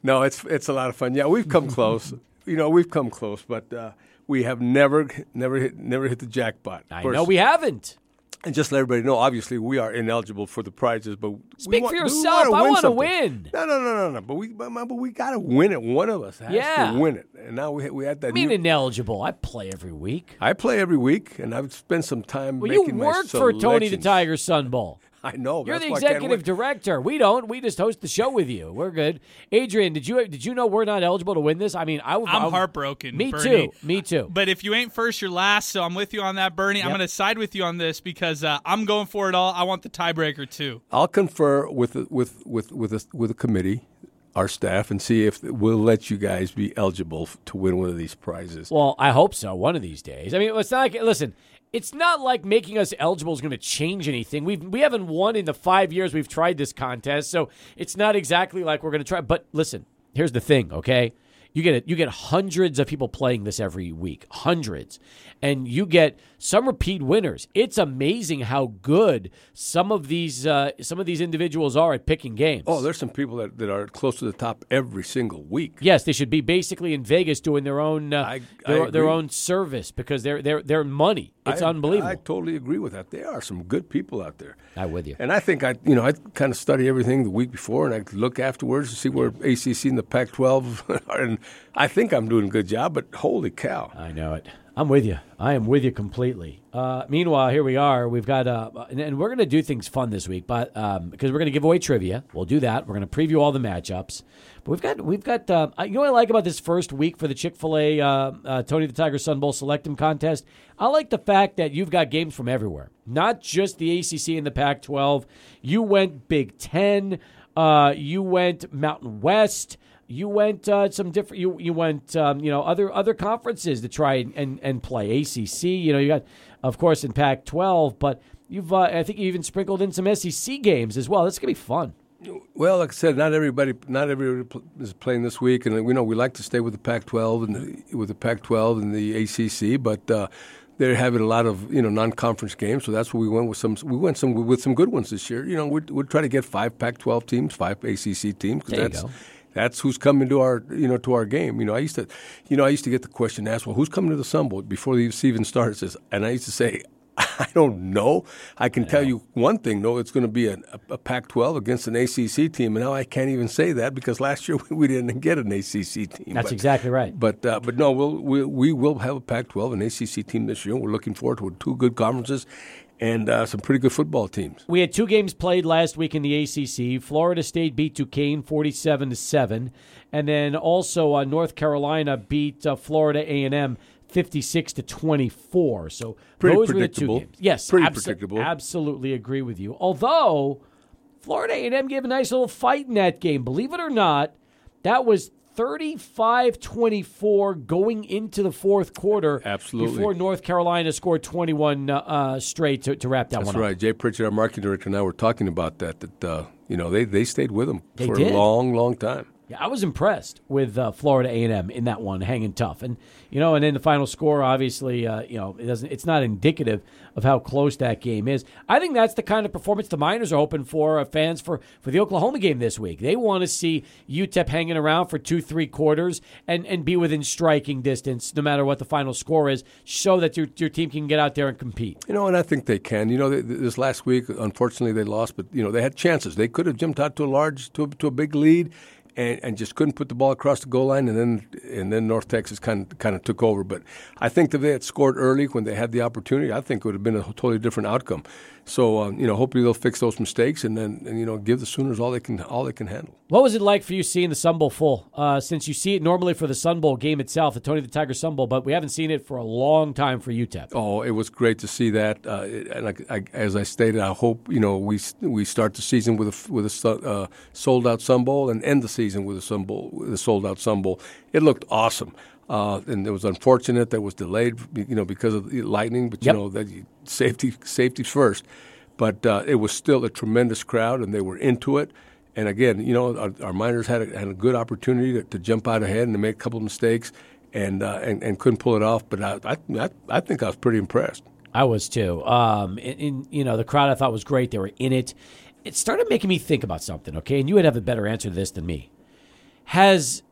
No, it's it's a lot of fun. Yeah, we've come close. You know, we've come close, but uh, we have never never hit never hit the jackpot. I know we haven't. And just let everybody know, obviously we are ineligible for the prizes, but we Speak want, for yourself. I win wanna win. No, no, no, no, no. But we, but, but we got to win it. One of us has Yeah. to win it. And now we we had that. I mean, new- ineligible. I play every week. I play every week, and I've spent some time. Well, you making my work for Tony the. Tiger Sun Bowl. I know. You're that's the why I can't executive director. We don't. We just host the show with you. We're good. Adrian, did you did you know we're not eligible to win this? I mean, I, I'm I- heartbroken. Me Bernie. too. Me too. But if you ain't first, you're last. So I'm with you on that, Bernie. I'm going to side with you on this because uh, I'm going for it all. I want the tiebreaker too. I'll confer with the- with with with a, with a committee, our staff, and see if we'll let you guys be eligible to win one of these prizes. Well, I hope so. One of these days. I mean, it's not like listen. It's not like making us eligible is going to change anything. We've we haven't won in the five years we've tried this contest, so it's not exactly like we're going to try. But listen, here's the thing, okay? You get it. You get hundreds of people playing this every week, hundreds, and you get some repeat winners. It's amazing how good some of these uh, some of these individuals are at picking games. Oh, there's some people that, that are close to the top every single week. Yes, they should be basically in Vegas doing their own uh, I- their, I their own service because they're they're they're money. It's I- unbelievable. I totally agree with that. There are some good people out there. I'm with you. And I think I, you know, I kind of study everything the week before, and I look afterwards to see where ACC and the Pac-12 [LAUGHS] are. I think I'm doing a good job. But holy cow! I know it. I'm with you. I am with you completely. Uh, meanwhile, here we are. We've got, uh, and, and we're going to do things fun this week, but um, because we're going to give away trivia, we'll do that. We're going to preview all the matchups. But we've got, we've got. Uh, you know what I like about this first week for the Chick Fil A uh, uh, Tony the Tiger Sun Bowl Select 'em contest? I like the fact that you've got games from everywhere, not just the ACC and the Pac-12. You went Big Ten. Uh, you went Mountain West. You went uh, some different. You you went um, you know other other conferences to try and, and, and play ACC. You know you got of course in Pac-12, but you've uh, I think you even sprinkled in some SEC games as well. That's gonna be fun. Well, like I said, not everybody, not everybody is playing this week, and we know we like to stay with the Pac-12 and the, with the Pac-12 and the ACC, but uh, they're having a lot of you know non-conference games, so that's where we went with some. We went some with some good ones this year. You know, we'd, we'd try to get five Pac-12 teams, five ACC teams. 'cause There you go. That's who's coming to our you know to our game. You know, I used to, you know, I used to get the question asked, well, who's coming to the Sun Bowl before the season starts? And I used to say. [LAUGHS] I don't know. I can tell you one thing, though. It's going to be a, a Pac-12 against an ACC team, and now I can't even say that because last year [LAUGHS] we didn't get an ACC team. That's But- exactly right. but uh, but no, we'll, we we will have a Pac-12 and ACC team this year. We're looking forward to two good conferences and uh, some pretty good football teams. We had two games played last week in the ACC. Florida State beat Duquesne forty-seven to seven, and then also uh, North Carolina beat uh, Florida A and M fifty-six to twenty-four. So Pretty those were the two games. Yes, Pretty abso- predictable. Absolutely agree with you. Although Florida A and M gave a nice little fight in that game. Believe it or not, that was. 35-24 going into the fourth quarter Absolutely. before North Carolina scored 21 uh, uh, straight to, to wrap that That's one up. right. Jay Pritchard, our marketing director, and I were talking about that. That uh, you know they, they stayed with them They for did. a long, long time. Yeah, I was impressed with uh, Florida A and M in that one, hanging tough, and you know, and then the final score, obviously, uh, you know, it doesn't. It's not indicative of how close that game is. I think that's the kind of performance the Miners are hoping for. Uh, fans for for the Oklahoma game this week, they want to see UTEP hanging around for two, three quarters and and be within striking distance, no matter what the final score is, so that your your team can get out there and compete. You know, and I think they can. You know, they, this last week, unfortunately, they lost, but you know they had chances. They could have jumped out to a large, to to a big lead, and, and just couldn't put the ball across the goal line. And then and then North Texas kind of kind of took over. But I think if they had scored early when they had the opportunity, I think it would have been a totally different outcome. So um, you know, hopefully they'll fix those mistakes and then and, you know give the Sooners all they can all they can handle. What was it like for you seeing the Sun Bowl full? Uh, since you see it normally for the Sun Bowl game itself, the Tony the Tiger Sun Bowl, but we haven't seen it for a long time for UTEP. Oh, it was great to see that. Uh, and I, I, as I stated, I hope you know we we start the season with a with a uh, sold out Sun Bowl and end the season with a Sun Bowl with a sold out Sun Bowl. It looked awesome, uh, and it was unfortunate that it was delayed, you know, because of the lightning. But Yep. you know that you- safety safety first. But uh, it was still a tremendous crowd, and they were into it. And again, you know, our, our miners had a, had a good opportunity to, to jump out ahead and to make a couple of mistakes, and uh, and, and couldn't pull it off. But I, I I I think I was pretty impressed. I was too. Um, and, and, you know, the crowd I thought was great. They were in it. It started making me think about something. Okay, and you would have a better answer to this than me. Has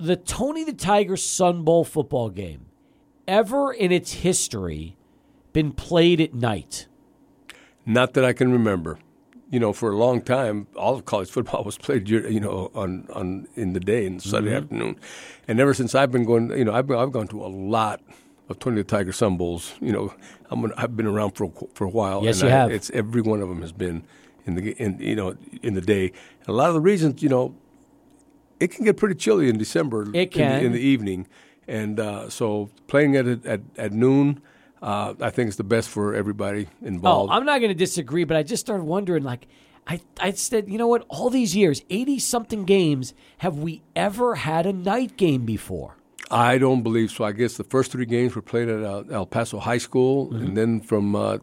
the Tony the Tiger Sun Bowl football game ever in its history been played at night? Not that I can remember. You know, for a long time, all of college football [LAUGHS] was played, you know, on, on in the day, in Sunday Mm-hmm. afternoon. And ever since I've been going, you know, I've been, I've gone to a lot of Tony the Tiger Sun Bowls. You know, I'm I've been around for a- for a while. Yes, and you I- have. It's every one of them has been in the in you know in the day. And a lot of the reasons, you know, it can get pretty chilly in December. It in the, in the evening, and uh, so playing at at, at noon. Uh, I think it's the best for everybody involved. Oh. I'm not going to disagree, but I just started wondering, like, I, I said, you know what? All these years, 80 something games, have we ever had a night game before? I don't believe so. I guess the first three games were played at uh, El Paso High School, Mm-hmm. and then from uh,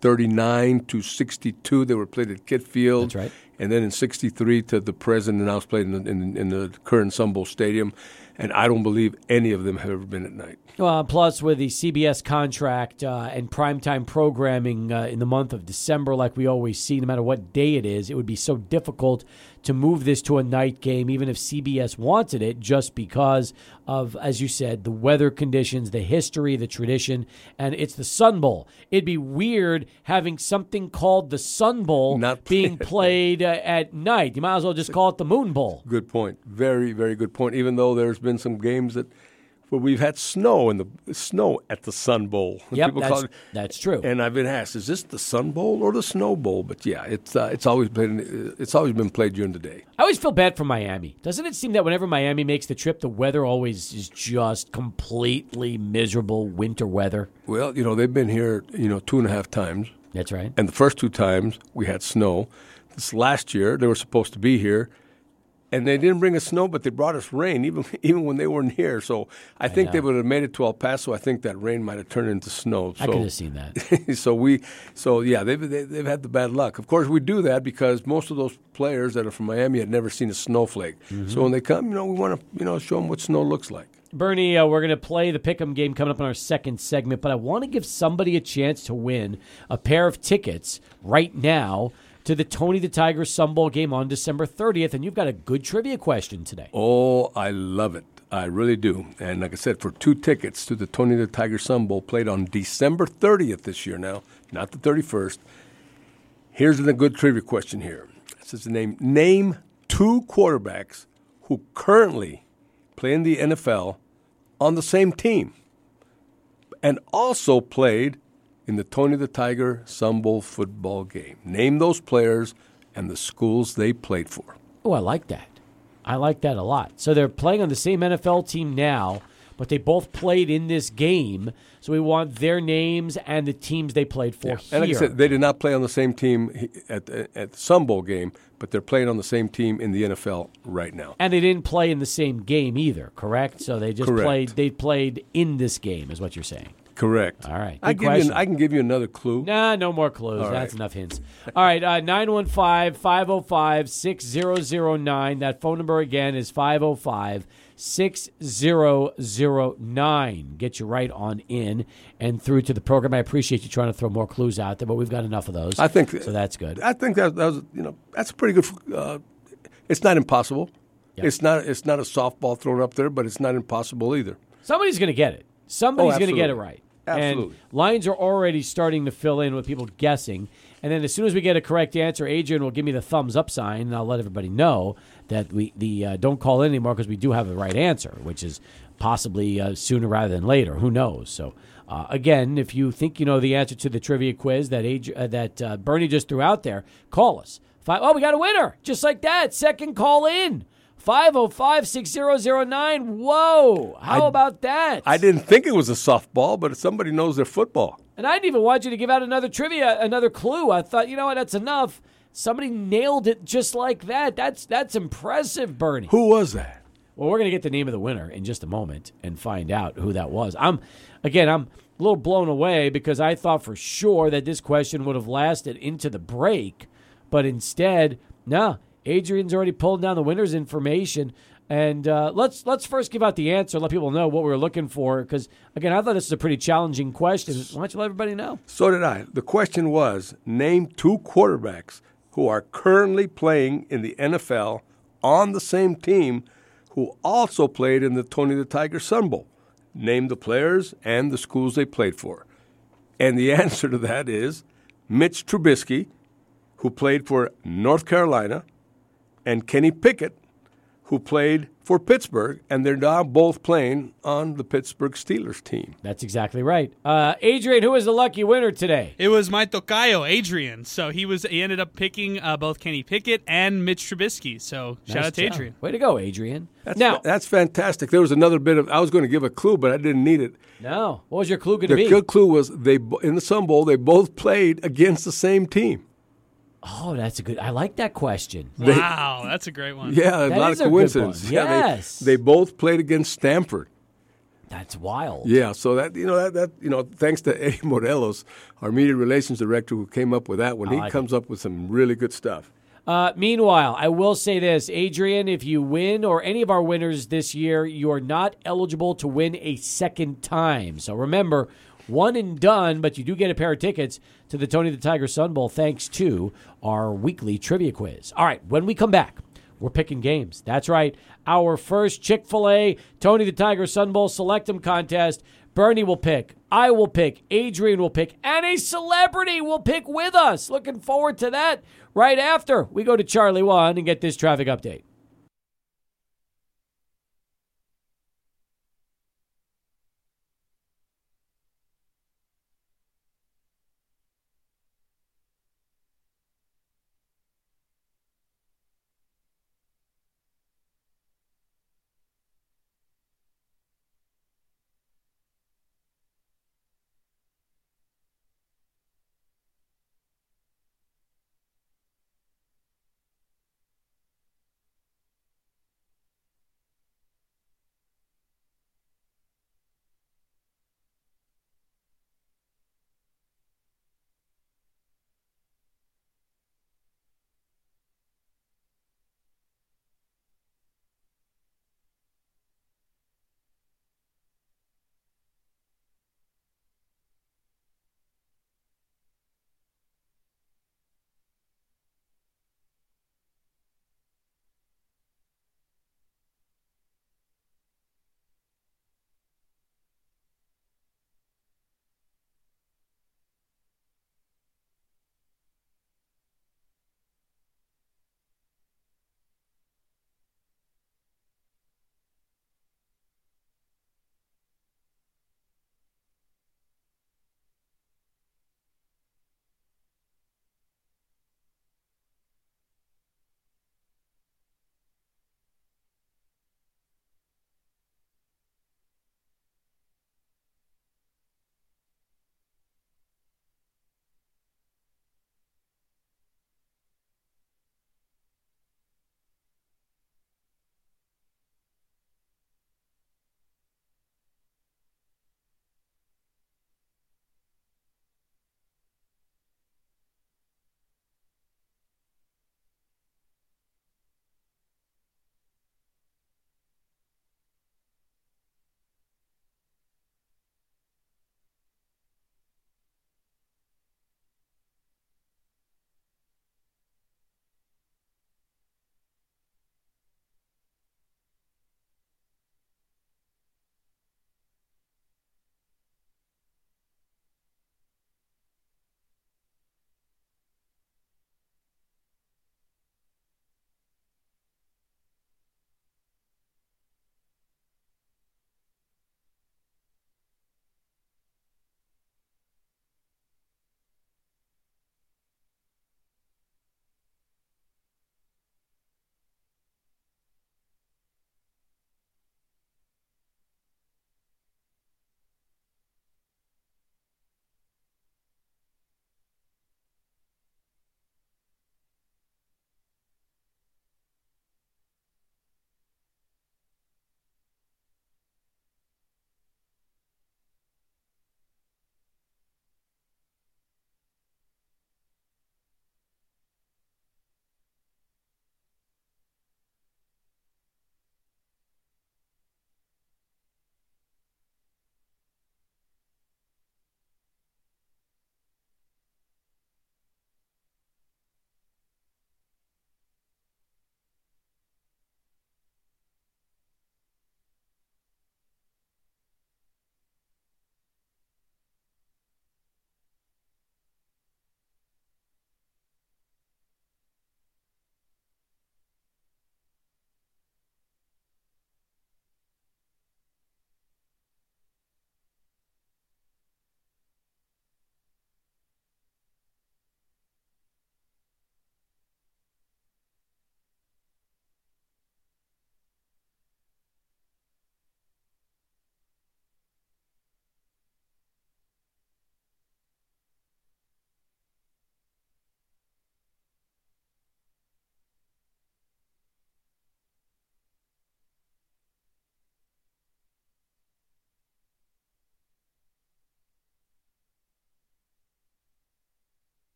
39 to 62, they were played at Kit Field. That's right. And then in 63 to the present, and now it's played in the, in, in the current Sun Bowl Stadium. And I don't believe any of them have ever been at night. Uh, plus, with the CBS contract uh, and primetime programming uh, in the month of December, like we always see, no matter what day it is, it would be so difficult to move this to a night game, even if CBS wanted it, just because of, as you said, the weather conditions, the history, the tradition, and it's the Sun Bowl. It'd be weird having something called the Sun Bowl Not [LAUGHS] being played uh, at night. You might as well just call it the Moon Bowl. Good point. Very, very good point. Even though there's been some games that where we've had snow in the snow at the Sun Bowl. Yep, that's- call it- that's true. And I've been asked, is this the Sun Bowl or the Snow Bowl? But yeah, it's uh, it's always been it's always been played during the day. I always feel bad for Miami. Doesn't it seem that whenever Miami makes the trip, the weather always is just completely miserable winter weather? Well, you know they've been here, you know, two and a half times, That's right. and the first two times we had snow. This last year they were supposed to be here, and they didn't bring us snow, but they brought us rain, even [LAUGHS] even when they weren't here. So I, think they would have made it to El Paso. I think that rain might have turned into snow. I So could have seen that. [LAUGHS] so we, so yeah, they've they, they've had the bad luck. Of course, we do that because most of those players that are from Miami had never seen a snowflake. Mm-hmm. So when they come, you know, we want to you know show them what snow looks like. Bernie, uh, we're going to play the Pick'em game coming up in our second segment, but I want to give somebody a chance to win a pair of tickets right now to the Tony the Tiger Sun Bowl game on December 30th, and you've got a good trivia question today. Oh, I love it. I really do. And like I said, for two tickets to the Tony the Tiger Sun Bowl played on December 30th this year now, not the 31st. Here's a good trivia question here. It says the name name two quarterbacks who currently play in the NFL on the same team and also played in the Tony the Tiger Sun Bowl football game. Name those players and the schools they played for. Oh, I like that. I like that a lot. So they're playing on the same NFL team now, but they both played in this game. So we want their names and the teams they played for here. And like I said, they did not play on the same team at the, at the Sun Bowl game, but they're playing on the same team in the NFL right now. and they didn't play in the same game either, correct? So they just Correct. played. They played in this game, is what you're saying. Correct. All right. I give you. An, I can give you another clue. Nah, no more clues. All That's right. enough hints. All right, uh, 915 505 6009. That phone number again is 505 6009. Get you right on in and through to the program. I appreciate you trying to throw more clues out there, but we've got enough of those. I think So that's good. I think that, that was you know that's pretty good. Uh, it's not impossible. Yeah. It's not. It's not a softball thrown up there, but it's not impossible either. Somebody's going to get it. Somebody's going to get it right. Absolutely. And lines are already starting to fill in with people guessing. And then as soon as we get a correct answer, Adrian will give me the thumbs up sign, and I'll let everybody know that we the uh, don't call in anymore because we do have the right answer, which is possibly uh, sooner rather than later. Who knows? So. Uh, again, if you think you know the answer to the trivia quiz that Adri- uh, that uh, Bernie just threw out there, call us. Five, oh, we got a winner. Just like that. Second call in. 505 6009. Whoa. How I- about that? I didn't think it was a softball, but somebody knows their football. And I didn't even want you to give out another trivia, another clue. I thought, you know what, that's enough. Somebody nailed it just like that. That's that's impressive, Bernie. Who was that? Well, we're gonna get the name of the winner in just a moment and find out who that was. I'm again, I'm a little blown away because I thought for sure that this question would have lasted into the break, but instead, no. Adrian's already pulled down the winner's information. And uh, let's let's first give out the answer. Let people know what we were looking for. Because again, I thought this was a pretty challenging question. Why don't you let everybody know? So did I. The question was name two quarterbacks who are currently playing in the NFL on the same team who also played in the Tony the Tiger Sun Bowl. Name the players and the schools they played for. And the [LAUGHS] answer to that is Mitch Trubisky, who played for North Carolina, and Kenny Pickett, who played for Pittsburgh, and they're now both playing on the Pittsburgh Steelers team. That's exactly right. Uh, Adrian, was the lucky winner today? It was my tocayo, Adrian. So he was he ended up picking uh, both Kenny Pickett and Mitch Trubisky. So shout out to job. Adrian. Way to go, Adrian. That's now, that's fantastic. There was another bit of I was going to give a clue, but I didn't need it. no, what was your clue going The to be? The good clue was they in the Sun Bowl they both played against the same team. Oh, that's a good. I like that question. wow, that's a great one. Yeah, a That lot is of a coincidence. one. Yeah, they- Yes. they, both played against Stanford. That's wild. Yeah, so that you know that, that you know thanks to [LAUGHS] Eddie Morelos, our media relations director, who came up with that one. I He like comes up with some really good stuff. Uh, meanwhile, I will say this, Adrian: if you win or any of our winners this year, you are not eligible to win a second time. So remember, one and done, but you do get a pair of tickets to the Tony the Tiger Sun Bowl thanks to our weekly trivia quiz. All right, when we come back, we're picking games. That's right. Our first Chick fil A Tony the Tiger Sun Bowl Select 'em contest. Bernie will pick. I will pick. Adrian will pick. And a celebrity will pick with us. Looking forward to that right after we go to Charlie One and get this traffic update.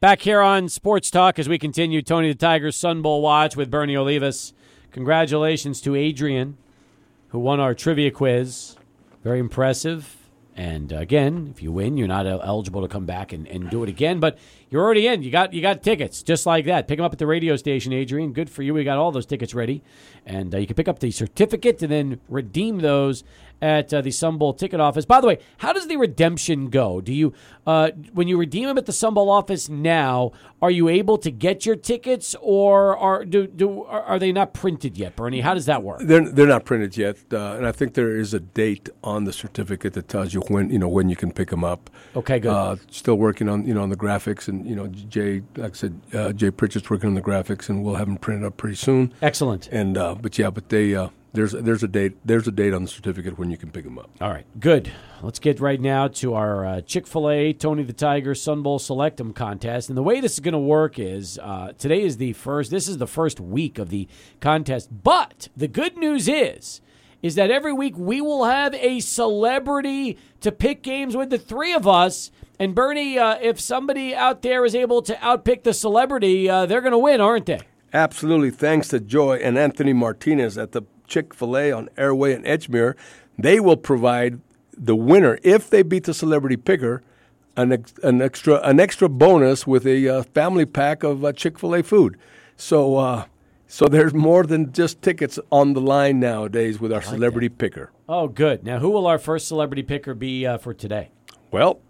Back here on Sports Talk as we continue Tony the Tiger's Sun Bowl watch with Bernie Olivas. Congratulations to Adrian, who won our trivia quiz. Very impressive. And again, if you win, you're not eligible to come back and, and do it again. But you're already in. You got you got tickets just like that. Pick them up at the radio station, Adrian. Good for you. We got all those tickets ready, and uh, you can pick up the certificate and then redeem those at uh, the Sun Bowl ticket office. By the way, how does the redemption go? Do you, uh, when you redeem them at the Sun Bowl office now, are you able to get your tickets, or are do, do are they not printed yet, Bernie? How does that work? They're they're not printed yet, uh, and I think there is a date on the certificate that tells you when you know when you can pick them up. Okay, good. Uh, still working on you know on the graphics, and you know Jay, like I said, uh, Jay Pritchett's working on the graphics, and we'll have them printed up pretty soon. Excellent. And uh, but yeah, but they uh, there's there's a date there's a date on the certificate when you can pick them up. All right, good. Let's get right now to our uh, Chick fil A Tony the Tiger Sun Bowl Select 'em contest. And the way this is going to work is uh, today is the first, this is the first week of the contest. But the good news is, is that every week we will have a celebrity to pick games with the three of us. And Bernie, uh, if somebody out there is able to outpick the celebrity, uh, they're going to win, aren't they? Absolutely, thanks to Joy and Anthony Martinez at the Chick Fil A on Airway and Edgemere, they will provide the winner if they beat the celebrity picker. An, ex- an extra an extra bonus with a uh, family pack of uh, Chick Fil A food, so uh, so there's more than just tickets on the line nowadays with our celebrity picker. Oh, good. Now, who will our first celebrity picker be uh, for today? Well,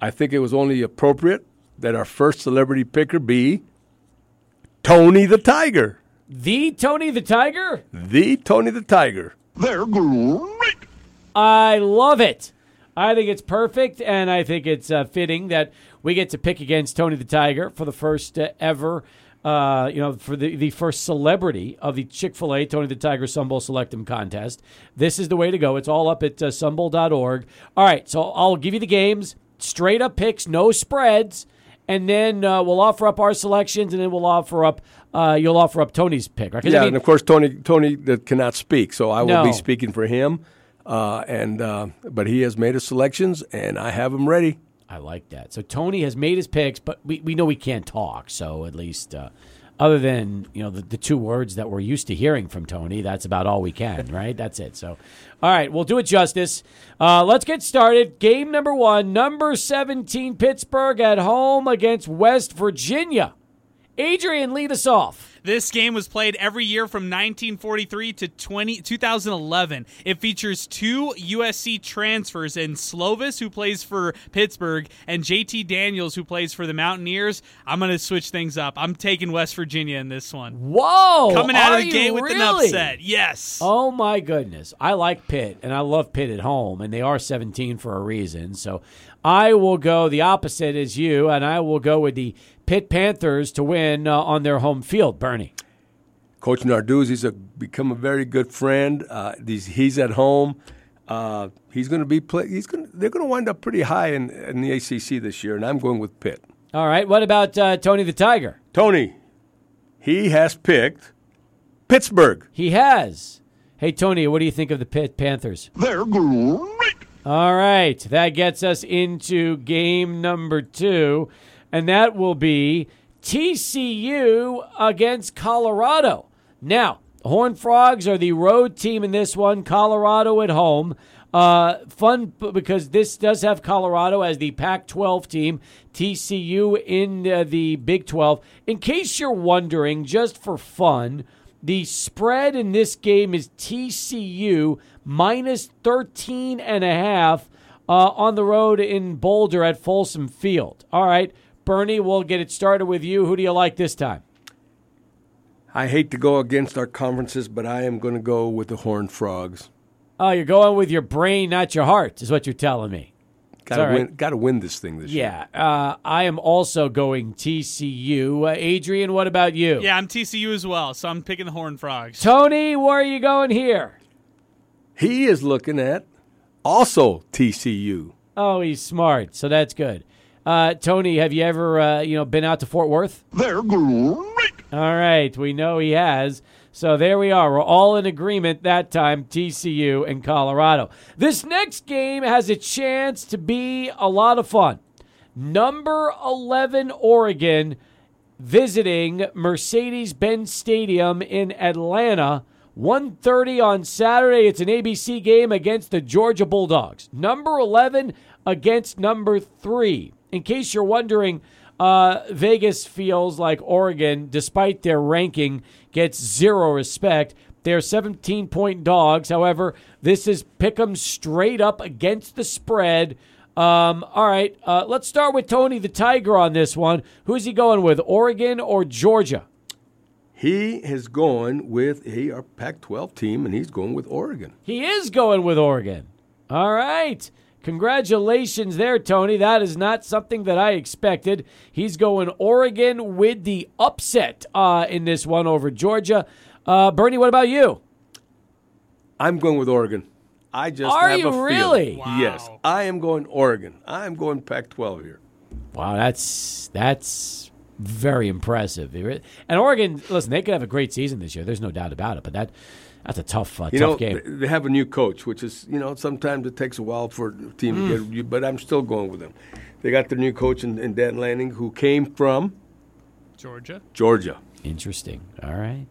I think it was only appropriate that our first celebrity picker be Tony the Tiger. The Tony the Tiger? The Tony the Tiger. They're great. I love it. I think it's perfect, and I think it's uh, fitting that we get to pick against Tony the Tiger for the first uh, ever, uh, you know, for the, the first celebrity of the Chick fil A Tony the Tiger Sun Bowl Select 'em contest. This is the way to go. It's all up at uh, sunbowl.org. All right, so I'll give you the games, straight up picks, no spreads, and then uh, we'll offer up our selections, and then we'll offer up, uh, you'll offer up Tony's pick, right? 'Cause, I Yeah, mean- and of course Tony Tony cannot speak, so I will No. be speaking for him. Uh, and uh, but he has made his selections, and I have them ready. I like that. So Tony has made his picks, but we, we know we can't talk. So at least, uh, other than you know the, the two words that we're used to hearing from Tony, that's about all we can, [LAUGHS] right? That's it. So, all right, we'll do it justice. Uh, let's get started. Game number one, number seventeen, Pittsburgh at home against West Virginia. Adrian, lead us off. This game was played every year from 1943 to 20, 2011. It features two USC transfers in Slovis, who plays for Pittsburgh, and JT Daniels, who plays for the Mountaineers. I'm going to switch things up. I'm taking West Virginia in this one. Whoa! Coming out of the gate with an upset. Yes. Oh my goodness. I like Pitt and I love Pitt at home and they are 17 for a reason. So I will go the opposite as you and I will go with the Pitt Panthers to win uh, on their home field, Bernie. Coach Narduzzi's a, become a very good friend. Uh, he's, he's at home. Uh, he's going to be play. He's going. They're going to wind up pretty high in, in the ACC this year, and I'm going with Pitt. All right. What about uh, Tony the Tiger? Tony, he has picked Pittsburgh. He has. Hey Tony, what do you think of the Pitt Panthers? They're great. All right, that gets us into game number two, and that will be TCU against Colorado. Now, Horned Frogs are the road team in this one, Colorado at home. Uh, fun because this does have Colorado as the Pac 12 team, TCU in uh, the Big 12. In case you're wondering, just for fun, the spread in this game is TCU minus 13 and a half uh, on the road in Boulder at Folsom Field. All right, Bernie, we'll get it started with you. Who do you like this time? I hate to go against our conferences, but I am going to go with the Horned Frogs. Oh, you're going with your brain, not your heart, is what you're telling me. Got to all right. win. Got to win this thing this year. Yeah, uh, I am also going TCU. Uh, Adrian, what about you? Yeah, I'm TCU as well, so I'm picking the Horned Frogs. Tony, where are you going here? He is looking at also TCU. Oh, he's smart, so that's good. Uh, Tony, have you ever uh, you know been out to Fort Worth? They're great. All right, we know he has. So there we are. We're all in agreement that time, TCU and Colorado. This next game has a chance to be a lot of fun. Number 11, Oregon, visiting Mercedes-Benz Stadium in Atlanta. 1.30 on Saturday. It's an ABC game against the Georgia Bulldogs. Number 11 against number 3. In case you're wondering, uh, Vegas feels like Oregon, despite their ranking, gets zero respect. They're 17 point dogs. However, this is pick 'em straight up against the spread. Um, all right, uh, let's start with Tony the Tiger on this one. Who's he going with, Oregon or Georgia? He is going with he our Pac-12 team, and he's going with Oregon. He is going with Oregon. All right. Congratulations there, Tony. That is not something that I expected. He's going Oregon with the upset uh, in this one over Georgia. Uh, Bernie, what about you? I'm going with Oregon. I just Are have you a feeling. really? Wow. Yes, I am going Oregon. I am going Pac-12 here. Wow, that's that's very impressive. And Oregon, listen, they could have a great season this year. There's no doubt about it. But that that's a tough, uh, You tough know, game. they- they have a new coach, which is you know sometimes it takes a while for a team Mm. to get. But I'm still going with them. They got their new coach in, in Dan Lanning, who came from Georgia. Georgia. Interesting. All right.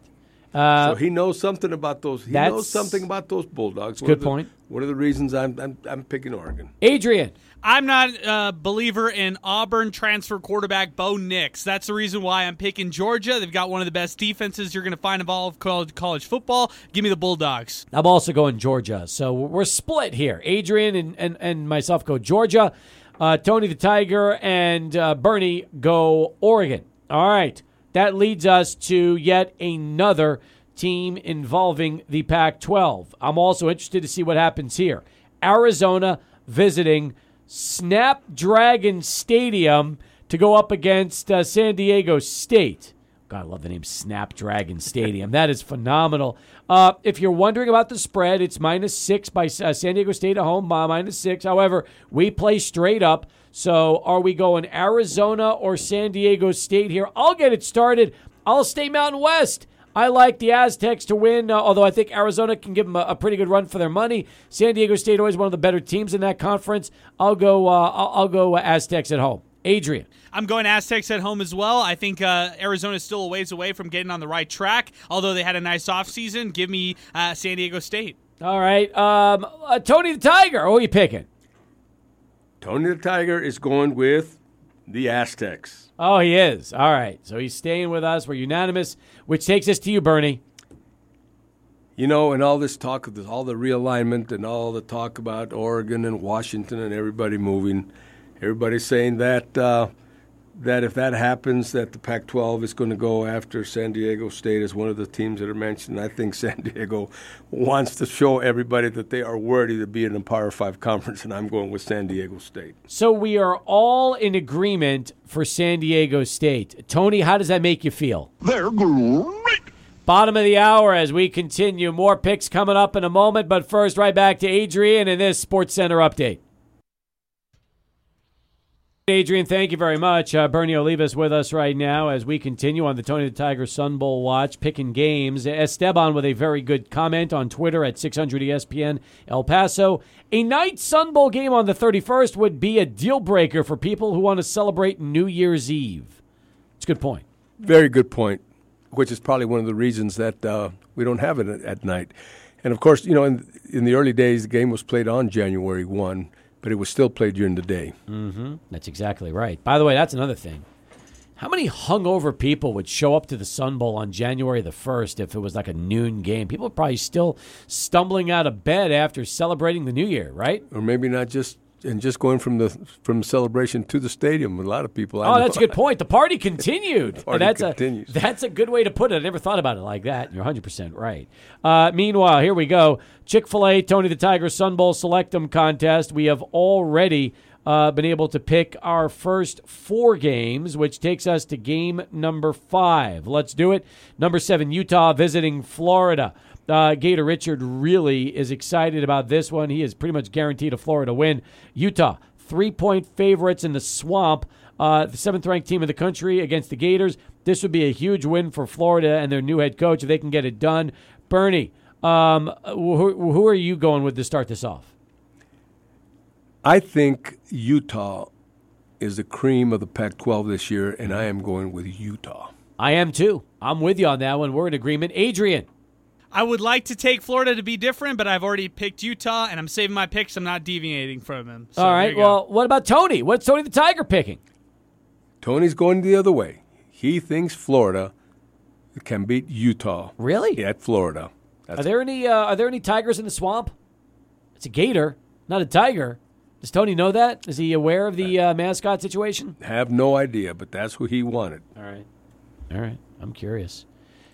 Uh, so he knows something about those. He knows something about those Bulldogs. good the- point. One of the reasons I'm I'm, I'm picking Oregon. Adrian. I'm not a believer in Auburn transfer quarterback Bo Nix. That's the reason why I'm picking Georgia. They've got one of the best defenses you're going to find in all of college, college football. Give me the Bulldogs. I'm also going Georgia. So we're split here. Adrian and, and, and myself go Georgia. Uh, Tony the Tiger and uh, Bernie go Oregon. All right. That leads us to yet another team involving the Pac 12. I'm also interested to see what happens here. Arizona visiting Snapdragon Stadium to go up against uh, San Diego State. God, I love the name Snapdragon Stadium. that is phenomenal. Uh, if you're wondering about the spread, it's minus six by uh, San Diego State at home, minus six. However, we play straight up. So are we going Arizona or San Diego State here? I'll get it started. I'll stay Mountain West. I like the Aztecs to win, uh, although I think Arizona can give them a, a pretty good run for their money. San Diego State always one of the better teams in that conference. I'll go. Uh, I'll, I'll go Aztecs at home. Adrian. I'm going Aztecs at home as well. I think uh, Arizona is still a ways away from getting on the right track, although they had a nice offseason. Give me uh, San Diego State. All right, um, uh, Tony the Tiger. Who are you picking? Tony the Tiger is going with the Aztecs. Oh, he is. All right, so he's staying with us. We're unanimous, which takes us to you, Bernie. You know, and all this talk of this, all the realignment and all the talk about Oregon and Washington and everybody moving, everybody's saying that uh, that if that happens, that the Pac-12 is going to go after San Diego State as one of the teams that are mentioned. I think [LAUGHS] San Diego wants to show everybody that they are worthy to be in the Power Five conference, and I'm going with San Diego State. So we are all in agreement for San Diego State. Tony, how does that make you feel? They're great. Bottom of the hour as we continue. More picks coming up in a moment, but first, right back to Adrian in this Sports Center update. Adrian, thank you very much. Uh, Bernie Olivas with us right now as we continue on the Tony the Tiger Sun Bowl watch, picking games. Esteban with a very good comment on Twitter at 600 ESPN El Paso. A night Sun Bowl game on the 31st would be a deal breaker for people who want to celebrate New Year's Eve. It's a good point. Very good point, which is probably one of the reasons that uh, we don't have it at, night. And of course, you know, in, in the early days, the game was played on January 1, but it was still played during the day. Mm-hmm. That's exactly right. By the way, that's another thing. How many hungover people would show up to the Sun Bowl on January the 1st if it was like a noon game? People are probably still stumbling out of bed after celebrating the new year, right? Or maybe not just and just going from the from celebration to the stadium. A lot of people. I Oh, know- that's a good point. The party continued. [LAUGHS] Party that's continues. A, that's a good way to put it. I never thought about it like that. You're 100% right. Uh, meanwhile, here we go. Chick fil A, Tony the Tiger Sun Bowl Select 'em contest. We have already uh, been able to pick our first four games, which takes us to game number five. Let's do it. Number seven, Utah visiting Florida. Uh, Gator Richard really is excited about this one. He is pretty much guaranteed a Florida win. Utah, three point favorites in the swamp. Uh, the seventh ranked team in the country against the Gators. This would be a huge win for Florida and their new head coach if they can get it done. Bernie, um, who, who are you going with to start this off? I think Utah is the cream of the Pac 12 this year, and I am going with Utah. I am too. I'm with you on that one. We're in agreement. Adrian. I would like to take Florida to be different, but I've already picked Utah, and I'm saving my picks. I'm not deviating from them. So All there right. you go. Well, what about Tony? What's Tony the Tiger picking? Tony's going the other way. He thinks Florida can beat Utah Really? at Florida. That's Are there any uh, Are there any tigers in the swamp? It's a gator, not a tiger. Does Tony know that? Is he aware of the uh, mascot situation? have no idea, but that's who he wanted. All right. All right. I'm curious.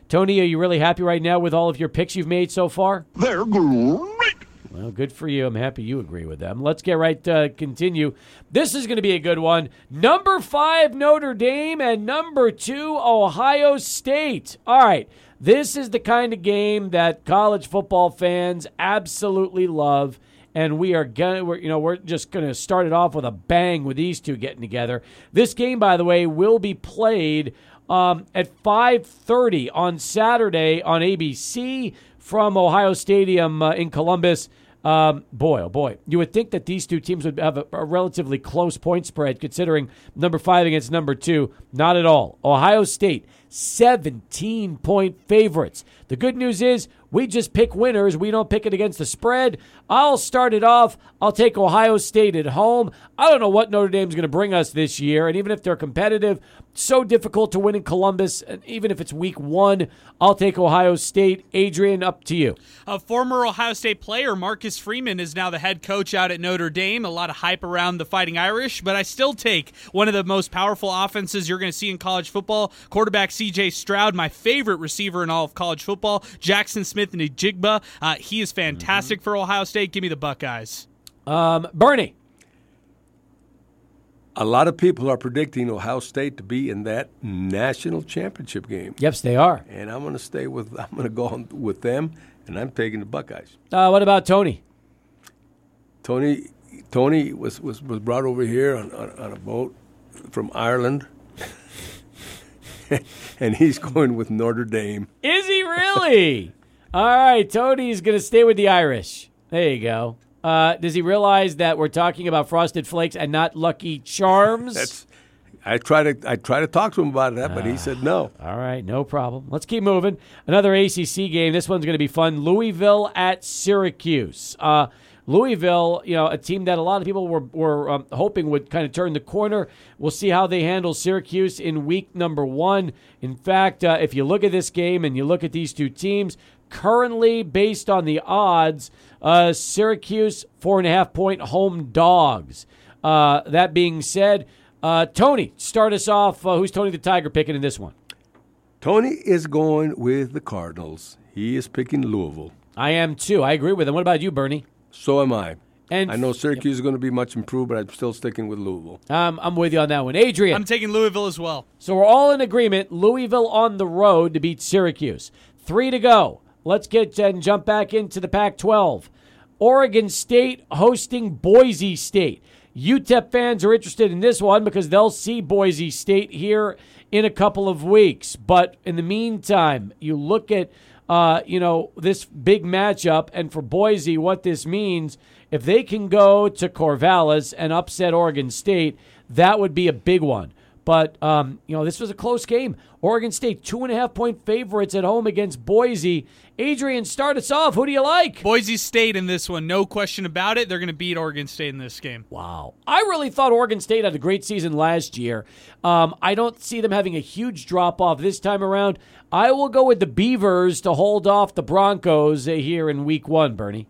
Tony, are you really happy right now with all of your picks you've made so far? They're great. Well, good for you. I'm happy you agree with them. Let's get right uh, continue. This is going to be a good one. Number five Notre Dame and number two Ohio State. All right, this is the kind of game that college football fans absolutely love, and we are gonna, we're, you know, we're just going to start it off with a bang with these two getting together. This game, by the way, will be played um, at 5:30 on Saturday on ABC from Ohio Stadium uh, in Columbus. Um, boy, oh boy, you would think that these two teams would have a, a relatively close point spread, considering number five against number two. Not at all. Ohio State, 17 point favorites. The good news is we just pick winners. We don't pick it against the spread. I'll start it off. I'll take Ohio State at home. I don't know what Notre Dame's going to bring us this year, and even if they're competitive, so difficult to win in Columbus. And even if it's week one, I'll take Ohio State. Adrian, up to you. A former Ohio State player, Marcus Freeman, is now the head coach out at Notre Dame. A lot of hype around the Fighting Irish, but I still take one of the most powerful offenses you're going to see in college football. Quarterback CJ Stroud, my favorite receiver in all of college football. Jaxon Smith-Njigba, uh, he is fantastic for Ohio State. Give me the Buckeyes. Um, Bernie. A lot of people are predicting Ohio State to be in that national championship game, Yes, they are. and I'm going to stay with. I'm going to go on with them, and I'm taking the Buckeyes. Uh, what about Tony? Tony, Tony was, was, was brought over here on, on, on a boat from Ireland, [LAUGHS] and he's going with Notre Dame. Is he really? [LAUGHS] All right, Tony's going to stay with the Irish. There you go. Uh, does he realize that we're talking about Frosted Flakes and not Lucky Charms? That's. I try to I try to talk to him about that, but he said no. All right, no problem. Let's keep moving. Another ACC game. This one's going to be fun. Louisville at Syracuse. Uh, Louisville, you know, a team that a lot of people were were um, hoping would kind of turn the corner. We'll see how they handle Syracuse in week number one. In fact, uh, if you look at this game and you look at these two teams, currently based on the odds, uh, Syracuse four and a half point home dogs. Uh, that being said, uh, Tony, start us off. Uh, who's Tony the Tiger picking in this one? Tony is going with the Cardinals. He is picking Louisville. I am too. I agree with him. What about you, Bernie? So am I. And I know Syracuse is going to be much improved, but I'm still sticking with Louisville. Um, I'm with you on that one, Adrian. I'm taking Louisville as well. so we're all in agreement. Louisville on the road to beat Syracuse. Three to go. Let's get and jump back into the Pac-12. Oregon State hosting Boise State. UTEP fans are interested in this one because they'll see Boise State here in a couple of weeks. But in the meantime, you look at uh, you know this big matchup, and for Boise, what this means if they can go to Corvallis and upset Oregon State, that would be a big one. But um, you know, this was a close game. Oregon State two and a half point favorites at home against Boise. Adrian, start us off. Who do you like? Boise State in this one, no question about it. They're going to beat Oregon State in this game. Wow. I really thought Oregon State had a great season last year. Um, I don't see them having a huge drop off this time around. I will go with the Beavers to hold off the Broncos uh, here in week one, Bernie.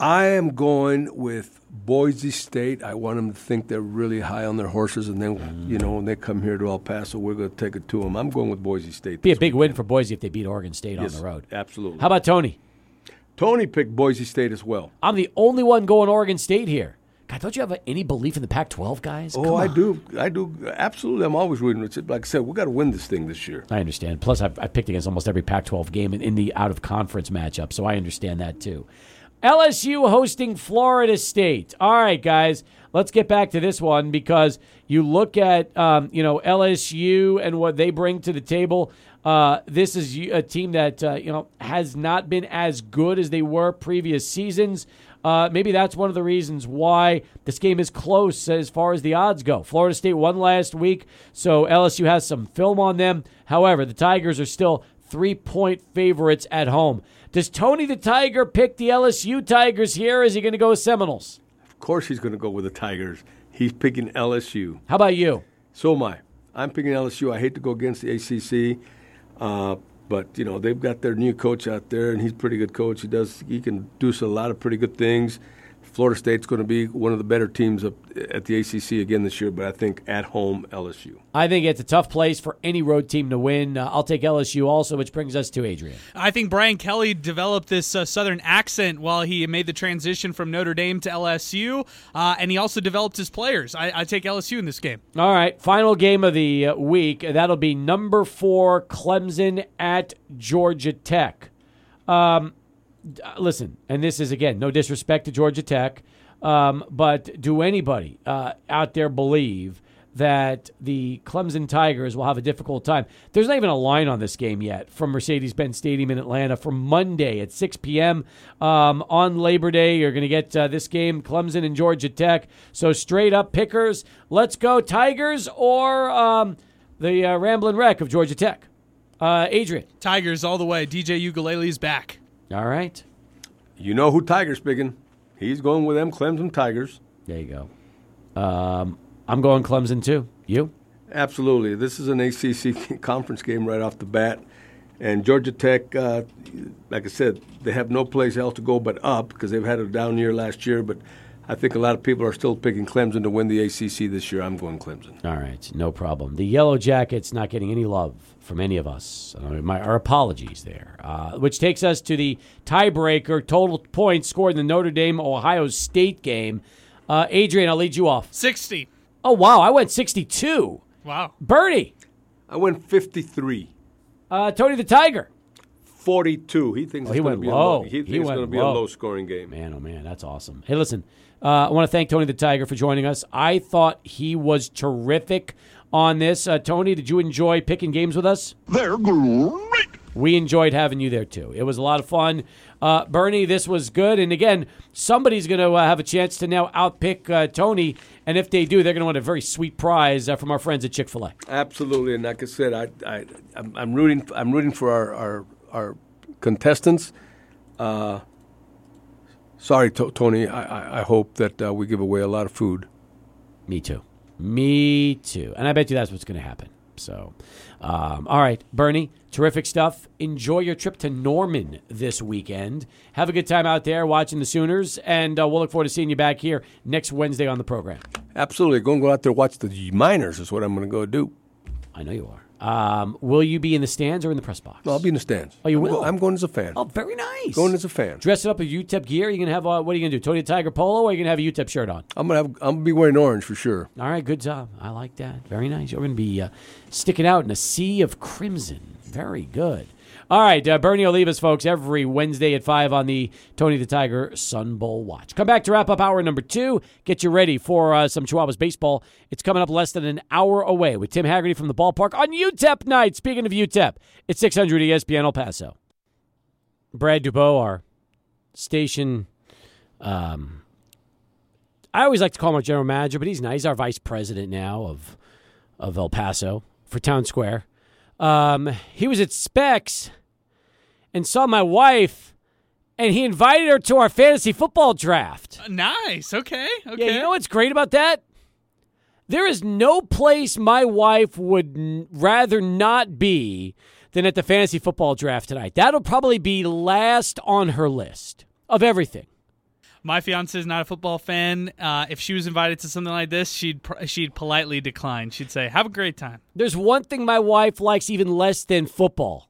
I am going with Boise State. I want them to think they're really high on their horses, and then you know when they come here to El Paso, we're going to take it to them. I'm going with Boise State. Be a big week. win for Boise if they beat Oregon State Yes, on the road. Absolutely. How about Tony? Tony picked Boise State as well. I'm the only one going Oregon State here. God, don't you have any belief in the Pac 12 guys? Oh, I do. I do. Absolutely. I'm always rooting. Like I said, we got to win this thing this year. I understand. Plus, I've, I picked against almost every Pac 12 game in, in the out of conference matchup, so I understand that too. LSU hosting Florida State. All right, guys, let's get back to this one because you look at um, you know LSU and what they bring to the table. Uh, this is a team that uh, you know has not been as good as they were previous seasons. Uh, maybe that's one of the reasons why this game is close as far as the odds go. Florida State won last week, so LSU has some film on them. However, the Tigers are still three point favorites at home. Does Tony the Tiger pick the LSU Tigers here? Or is he going to go with Seminoles? Of course, he's going to go with the Tigers. He's picking LSU. How about you? So am I. I'm picking LSU. I hate to go against the ACC, uh, but you know they've got their new coach out there, and he's a pretty good coach. He does. He can do a lot of pretty good things. Florida State's going to be one of the better teams up at the ACC again this year, but I think at home LSU. I think it's a tough place for any road team to win. Uh, I'll take LSU also, which brings us to Adrian. I think Brian Kelly developed this uh, Southern accent while he made the transition from Notre Dame to LSU, uh, and he also developed his players. I, I, take LSU in this game. All right, final game of the uh, week. That'll be number four Clemson at Georgia Tech. Um, listen, and this is again no disrespect to Georgia Tech, um, but do anybody uh, out there believe that the Clemson Tigers will have a difficult time? There's not even a line on this game yet from Mercedes-Benz Stadium in Atlanta for Monday at 6 p.m. Um, on Labor Day. You're going to get uh, this game, Clemson and Georgia Tech. So straight up pickers, let's go Tigers or um, the uh, Ramblin' Wreck of Georgia Tech. Uh, Adrian. Tigers all the way. DJ Uiagalelei's back. All right. You know who Tiger's picking. He's going with them Clemson Tigers. There you go. Um, I'm going Clemson too. You? Absolutely. This is an ACC [LAUGHS] conference game right off the bat. And Georgia Tech, uh, like I said, they have no place else to go but up because they've had a down year last year. But I think a lot of people are still picking Clemson to win the ACC this year. I'm going Clemson. All right, no problem. The Yellow Jackets not getting any love from any of us. Uh, my, our apologies there. Uh, which takes us to the tiebreaker total points scored in the Notre Dame Ohio State game. Uh, Adrian, I'll lead you off. 60. Oh, wow. I went 62. Wow. Bernie. I went 53. Uh, Tony the Tiger. 42. He thinks Oh, it's he going to went be low. a low. He thinks He it's went going to be a low. low scoring game. Man, oh man, that's awesome. Hey, listen, uh, I want to thank Tony the Tiger for joining us. I thought he was terrific on this. Uh, Tony, did you enjoy picking games with us? They're great. We enjoyed having you there too. It was a lot of fun. Uh, Bernie, this was good. And again, somebody's going to uh, have a chance to now outpick uh, Tony. And if they do, they're going to want a very sweet prize uh, from our friends at Chick fil A. Absolutely, and like I said, I, I, I'm, I'm rooting. I'm rooting for our our, our contestants. Uh, sorry, to- Tony. I, I, I hope that uh, we give away a lot of food. Me too. Me too. And I bet you that's what's going to happen. So, um, all right, Bernie, terrific stuff. Enjoy your trip to Norman this weekend. Have a good time out there watching the Sooners, and uh, we'll look forward to seeing you back here next Wednesday on the program. Absolutely, going to go out there watch the Miners is what I'm going to go do. I know you are. Um, will you be in the stands or in the press box? No, I'll be in the stands. Oh, you I'm will? go- I'm going as a fan. Oh, very nice. Going as a fan. Dress it up with UTEP gear. You gonna have uh, what are you gonna do? Tony the Tiger polo, or are you gonna have a UTEP shirt on? I'm gonna have. I'm gonna be wearing orange for sure. All right, good job. I like that. Very nice. You're going to be uh, sticking out in a sea of crimson. Very good. All right, uh, Bernie us, folks, every Wednesday at 5 on the Tony the Tiger Sun Bowl Watch. Come back to wrap up hour number two. Get you ready for uh, some Chihuahuas baseball. It's coming up less than an hour away with Tim Hagerty from the ballpark on UTEP night. Speaking of UTEP, it's 600 ESPN El Paso. Brad Dubois, our station um, I always like to call him our general manager, but he's not. He's our vice president now of of El Paso for Town Square. Um, he was at Specs and saw my wife, and he invited her to our fantasy football draft. Nice. Okay. Okay. Yeah, you know what's great about that? There is no place my wife would n- rather not be than at the fantasy football draft tonight. That'll probably be last on her list of everything. My fiance is not a football fan. Uh, if she was invited to something like this, she'd pr- she'd politely decline. She'd say, "Have a great time." There's one thing my wife likes even less than football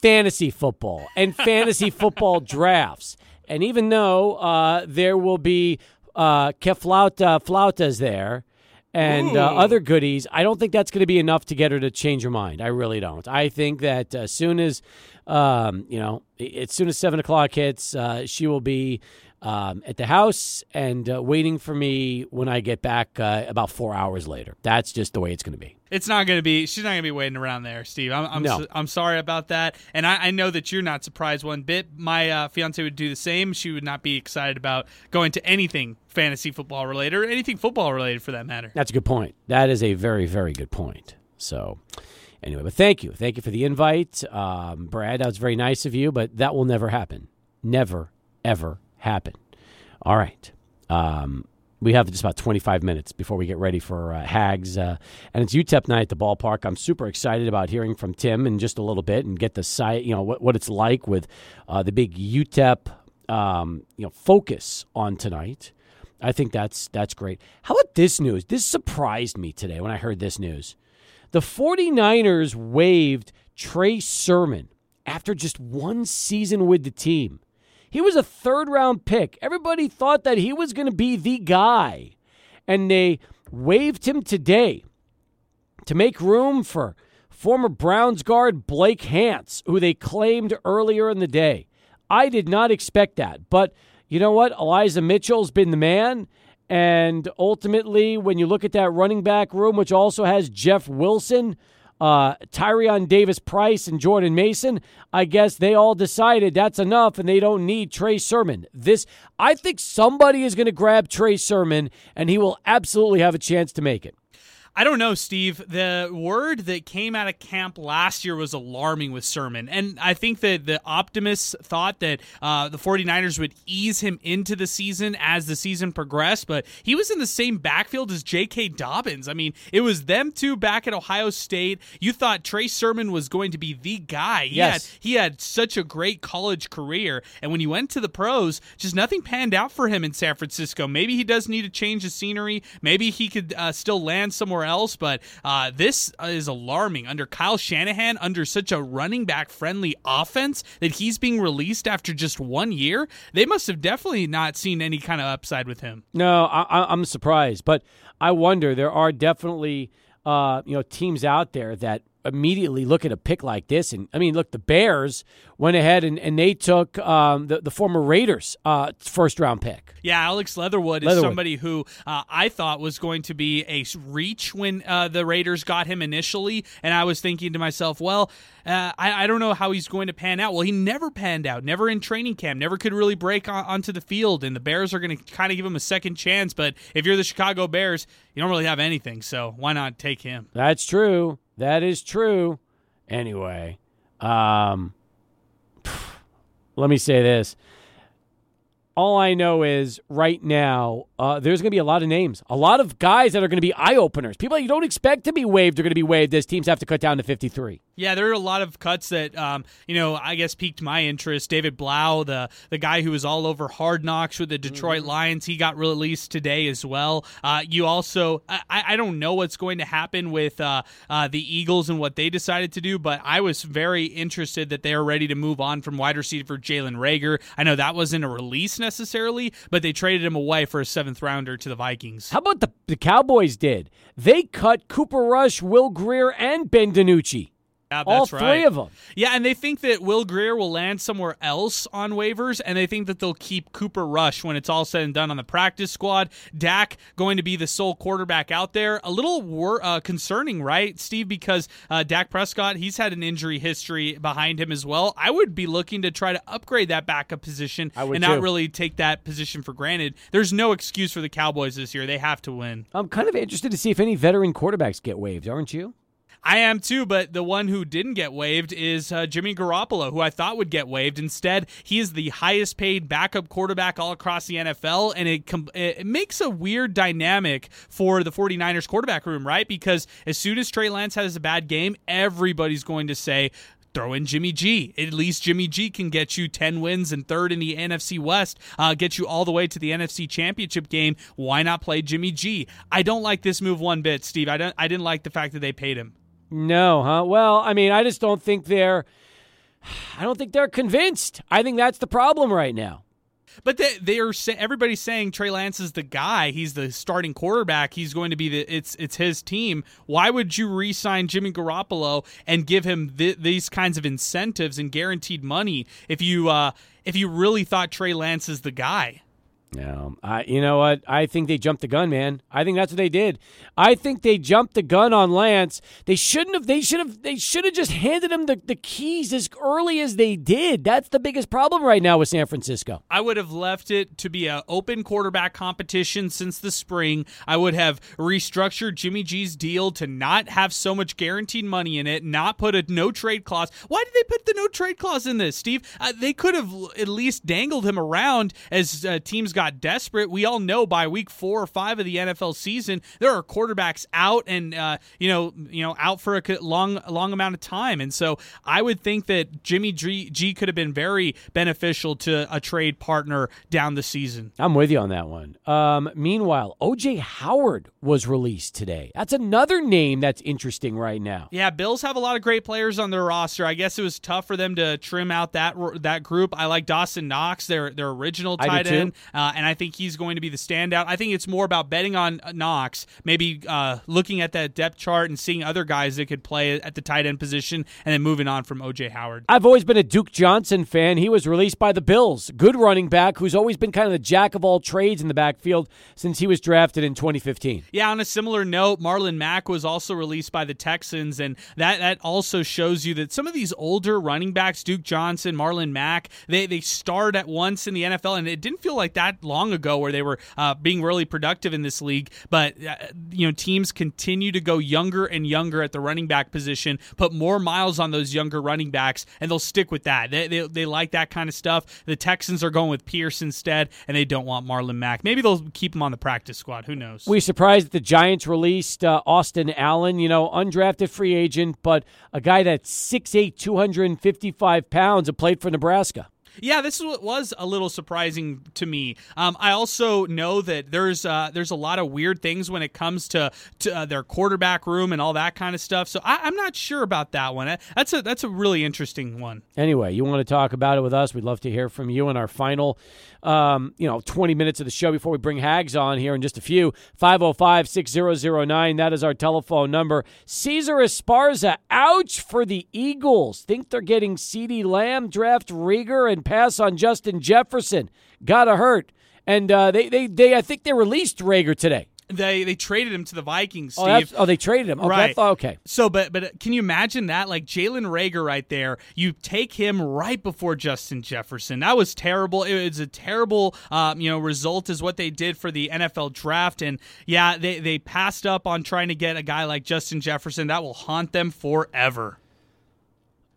fantasy football and fantasy [LAUGHS] football drafts. And even though uh, there will be uh, keflauta flautas there and uh, other goodies, I don't think that's going to be enough to get her to change her mind. I really don't. I think that as soon as, um, you know, as soon as 7 o'clock hits, uh, she will be um, at the house and uh, waiting for me when I get back uh, about four hours later. That's just the way it's going to be. It's not going to be. She's not going to be waiting around there, Steve. I'm I'm, No. so- I'm sorry about that, and I, I know that you're not surprised one bit. My uh, fiance would do the same. She would not be excited about going to anything fantasy football related or anything football related for that matter. That's a good point. That is a very, very good point. So, anyway, but thank you. Thank you for the invite. Um, Brad, that was very nice of you, but that will never happen. Never, ever happen. All right. Um, we have just about 25 minutes before we get ready for uh, Hags. Uh, and it's UTEP night at the ballpark. I'm super excited about hearing from Tim in just a little bit and get the site, you know, what, what it's like with uh, the big UTEP, um, you know, focus on tonight. I think that's that's great. How about this news? This surprised me today when I heard this news. The 49ers waived Trey Sermon after just one season with the team. He was a third round pick. Everybody thought that he was going to be the guy. And they waived him today to make room for former Browns guard Blake Hance, who they claimed earlier in the day. I did not expect that. But you know what? Elijah Mitchell's been the man. And ultimately, when you look at that running back room, which also has Jeff Wilson, uh, Davis Price, and Jordan Mason, I guess they all decided that's enough and they don't need Trey Sermon. This, I think somebody is going to grab Trey Sermon and he will absolutely have a chance to make it. I don't know, Steve. The word that came out of camp last year was alarming with Sermon. And I think that the optimists thought that uh, the 49ers would ease him into the season as the season progressed, but he was in the same backfield as J.K. Dobbins. I mean, it was them two back at Ohio State. You thought Trey Sermon was going to be the guy. He Yes. Had, he had such a great college career. And when he went to the pros, just nothing panned out for him in San Francisco. Maybe he does need to change the scenery. Maybe he could uh, still land somewhere else. But uh, this is alarming. Under Kyle Shanahan, under such a running back friendly offense, that he's being released after just one year, they must have definitely not seen any kind of upside with him. No, I, I'm surprised, but I wonder there are definitely uh, you know teams out there that immediately look at a pick like this, and I mean, look, the Bears went ahead and, and they took um, the the former Raiders uh, first round pick. Yeah, Alex Leatherwood is somebody who uh, I thought was going to be a reach when uh, the Raiders got him initially, and I was thinking to myself, well, uh, I, I don't know how he's going to pan out. Well, he never panned out, never in training camp, never could really break on, onto the field, and the Bears are going to kind of give him a second chance. But if you're the Chicago Bears, you don't really have anything, so why not take him? That's true. That is true. Anyway, um, let me say this. All I know is right now, uh, there's going to be a lot of names, a lot of guys that are going to be eye openers. People that you don't expect to be waived are going to be waived as teams have to cut down to 53. Yeah, there are a lot of cuts that, um, you know, I guess piqued my interest. David Blough, the the guy who was all over Hard Knocks with the Detroit Lions, he got released today as well. Uh, you also, I, I don't know what's going to happen with uh, uh, the Eagles and what they decided to do, but I was very interested that they are ready to move on from wide receiver Jalen Reagor. I know that wasn't a release necessarily, but they traded him away for a seventh rounder to the Vikings. How about the, the Cowboys did? They cut Cooper Rush, Will Grier, and Ben DiNucci. Yeah, All three right. of them. Yeah, and they think that Will Grier will land somewhere else on waivers, and they think that they'll keep Cooper Rush when it's all said and done on the practice squad. Dak going to be the sole quarterback out there. A little wor- uh, concerning, right, Steve? Because uh, Dak Prescott, he's had an injury history behind him as well. I would be looking to try to upgrade that backup position and not really take that position for granted. There's no excuse for the Cowboys this year. They have to win. I'm kind of interested to see if any veteran quarterbacks get waived, aren't you? I am too, but the one who didn't get waived is uh, Jimmy Garoppolo, who I thought would get waived. Instead, he is the highest paid backup quarterback all across the NFL, and it, com- it makes a weird dynamic for the 49ers quarterback room, right? Because as soon as Trey Lance has a bad game, everybody's going to say, Throw in Jimmy G. At least Jimmy G can get you 10 wins and third in the NFC West, uh, get you all the way to the NFC Championship game. Why not play Jimmy G? I don't like this move one bit, Steve. I, don't, I didn't like the fact that they paid him. No, huh? Well, I mean, I just don't think they're. I don't think they're convinced. I think that's the problem right now. But they, they are everybody's saying Trey Lance is the guy. He's the starting quarterback. He's going to be the it's it's his team. Why would you re-sign Jimmy Garoppolo and give him th- these kinds of incentives and guaranteed money if you uh, if you really thought Trey Lance is the guy? No, I, you know what? I think they jumped the gun, man. I think that's what they did. I think they jumped the gun on Lance. They shouldn't have. They should have. They should have just handed him the, the keys as early as they did. That's the biggest problem right now with San Francisco. I would have left it to be an open quarterback competition since the spring. I would have restructured Jimmy G's deal to not have so much guaranteed money in it, not put a no trade clause. Why did they put the no trade clause in this, Steve? Uh, they could have at least dangled him around as uh, teams got desperate. We all know by week four or five of the NFL season, there are quarterbacks out and uh, you know you know out for a long long amount of time, and so I would think that Jimmy G, G could have been very beneficial to a trade partner down the season. I'm with you on that one. Um, meanwhile, OJ Howard was released today. That's another name that's interesting right now. Yeah, Bills have a lot of great players on their roster. I guess it was tough for them to trim out that that group. I like Dawson Knox, their their original tight end, uh, and I think he's going to be the standout. I think it's more about betting on Knox, maybe uh, looking at that depth chart and seeing other guys that could play at the tight end position, and then moving on from OJ Howard. I've always been a Duke Johnson fan. He was released by the Bills. Good running back who's always been kind of the jack of all trades in the backfield since he was drafted in 2015. Yeah, on a similar note, Marlon Mack was also released by the Texans, and that, that also shows you that some of these older running backs, Duke Johnson, Marlon Mack, they, they starred at once in the NFL, and it didn't feel like that long ago where they were uh, being really productive in this league. But, uh, you know, teams continue to go younger and younger at the running back position, put more miles on those younger running backs, and they'll stick with that. They, they, they like that kind of stuff. The Texans are going with Pierce instead, and they don't want Marlon Mack. Maybe they'll keep him on the practice squad. Who knows? We surprised that the Giants released uh, Austin Allen, you know, undrafted free agent, but a guy that's 6'8, 255 pounds, and played for Nebraska. Yeah, this was a little surprising to me. Um, I also know that there's uh, there's a lot of weird things when it comes to, to uh, their quarterback room and all that kind of stuff. So I, I'm not sure about that one. That's a that's a really interesting one. Anyway, you want to talk about it with us? We'd love to hear from you in our final, um, you know, 20 minutes of the show before we bring Hags on here in just a few. 505 6009. That is our telephone number. Caesar Esparza, ouch for the Eagles. Think they're getting CeeDee Lamb, draft Reagor, and pass on Justin Jefferson. Gotta hurt. And uh, they, they, they, I think they released Reagor today. They they traded him to the Vikings, Oh, oh, they traded him. Okay, Right. thought- okay. So, but but can you imagine that? Like Jalen Reagor right there. You take him right before Justin Jefferson. That was terrible. It was a terrible, um, you know, result is what they did for the NFL draft. And yeah, they they passed up on trying to get a guy like Justin Jefferson. That will haunt them forever.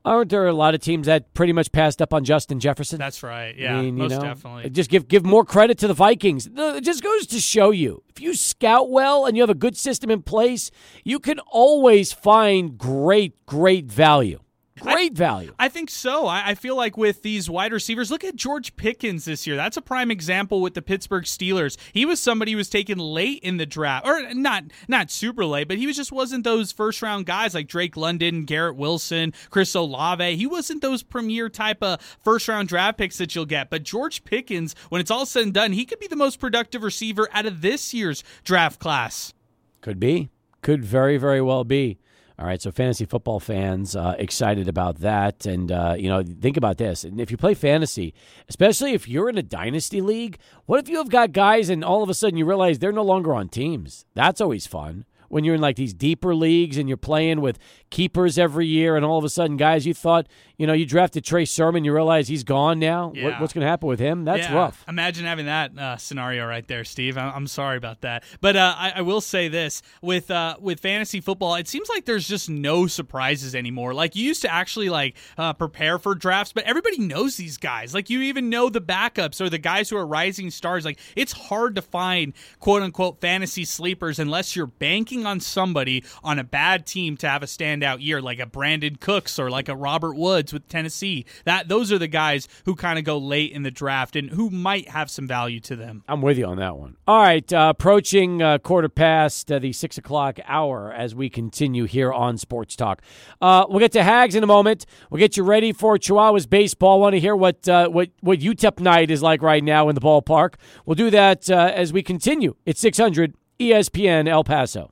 Aren't there a lot of teams that pretty much passed up on Justin Jefferson? That's right. Yeah, I mean, you most know, definitely. Just give give more credit to the Vikings. It just goes to show you if you scout well and you have a good system in place, you can always find great great value. Great value. I think so. I, I feel like with these wide receivers, look at George Pickens this year. That's a prime example with the Pittsburgh Steelers. He was somebody who was taken late in the draft, or not not super late, but he was just wasn't those first round guys like Drake London, Garrett Wilson, Chris Olave. He wasn't those premier type of first round draft picks that you'll get. But George Pickens, when it's all said and done, he could be the most productive receiver out of this year's draft class. Could be. Could very, very well be. All right, so fantasy football fans uh, excited about that, and uh, you know, think about this: and if you play fantasy, especially if you're in a dynasty league, what if you have got guys and all of a sudden you realize they're no longer on teams? That's always fun. When you're in like these deeper leagues and you're playing with keepers every year, and all of a sudden, guys, you thought you know you drafted Trey Sermon, you realize he's gone now. What, what's going to happen with him? That's Yeah, rough. Imagine having that uh, scenario right there, Steve. I'm, I'm sorry about that, but uh, I, I will say this: with uh, with fantasy football, it seems like there's just no surprises anymore. Like you used to actually like uh, prepare for drafts, but everybody knows these guys. Like you even know the backups or the guys who are rising stars. Like it's hard to find quote unquote fantasy sleepers unless you're banking on somebody on a bad team to have a standout year, like a Brandin Cooks or like a Robert Woods with Tennessee. That those are the guys who kind of go late in the draft and who might have some value to them. I'm with you on that one. All right, uh, approaching uh, quarter past uh, the six o'clock hour as we continue here on Sports Talk. Uh, we'll get to Hags in a moment. We'll get you ready for Chihuahuas baseball. Want to hear what uh, what what UTEP night is like right now in the ballpark? We'll do that uh, as we continue. It's 600 ESPN El Paso.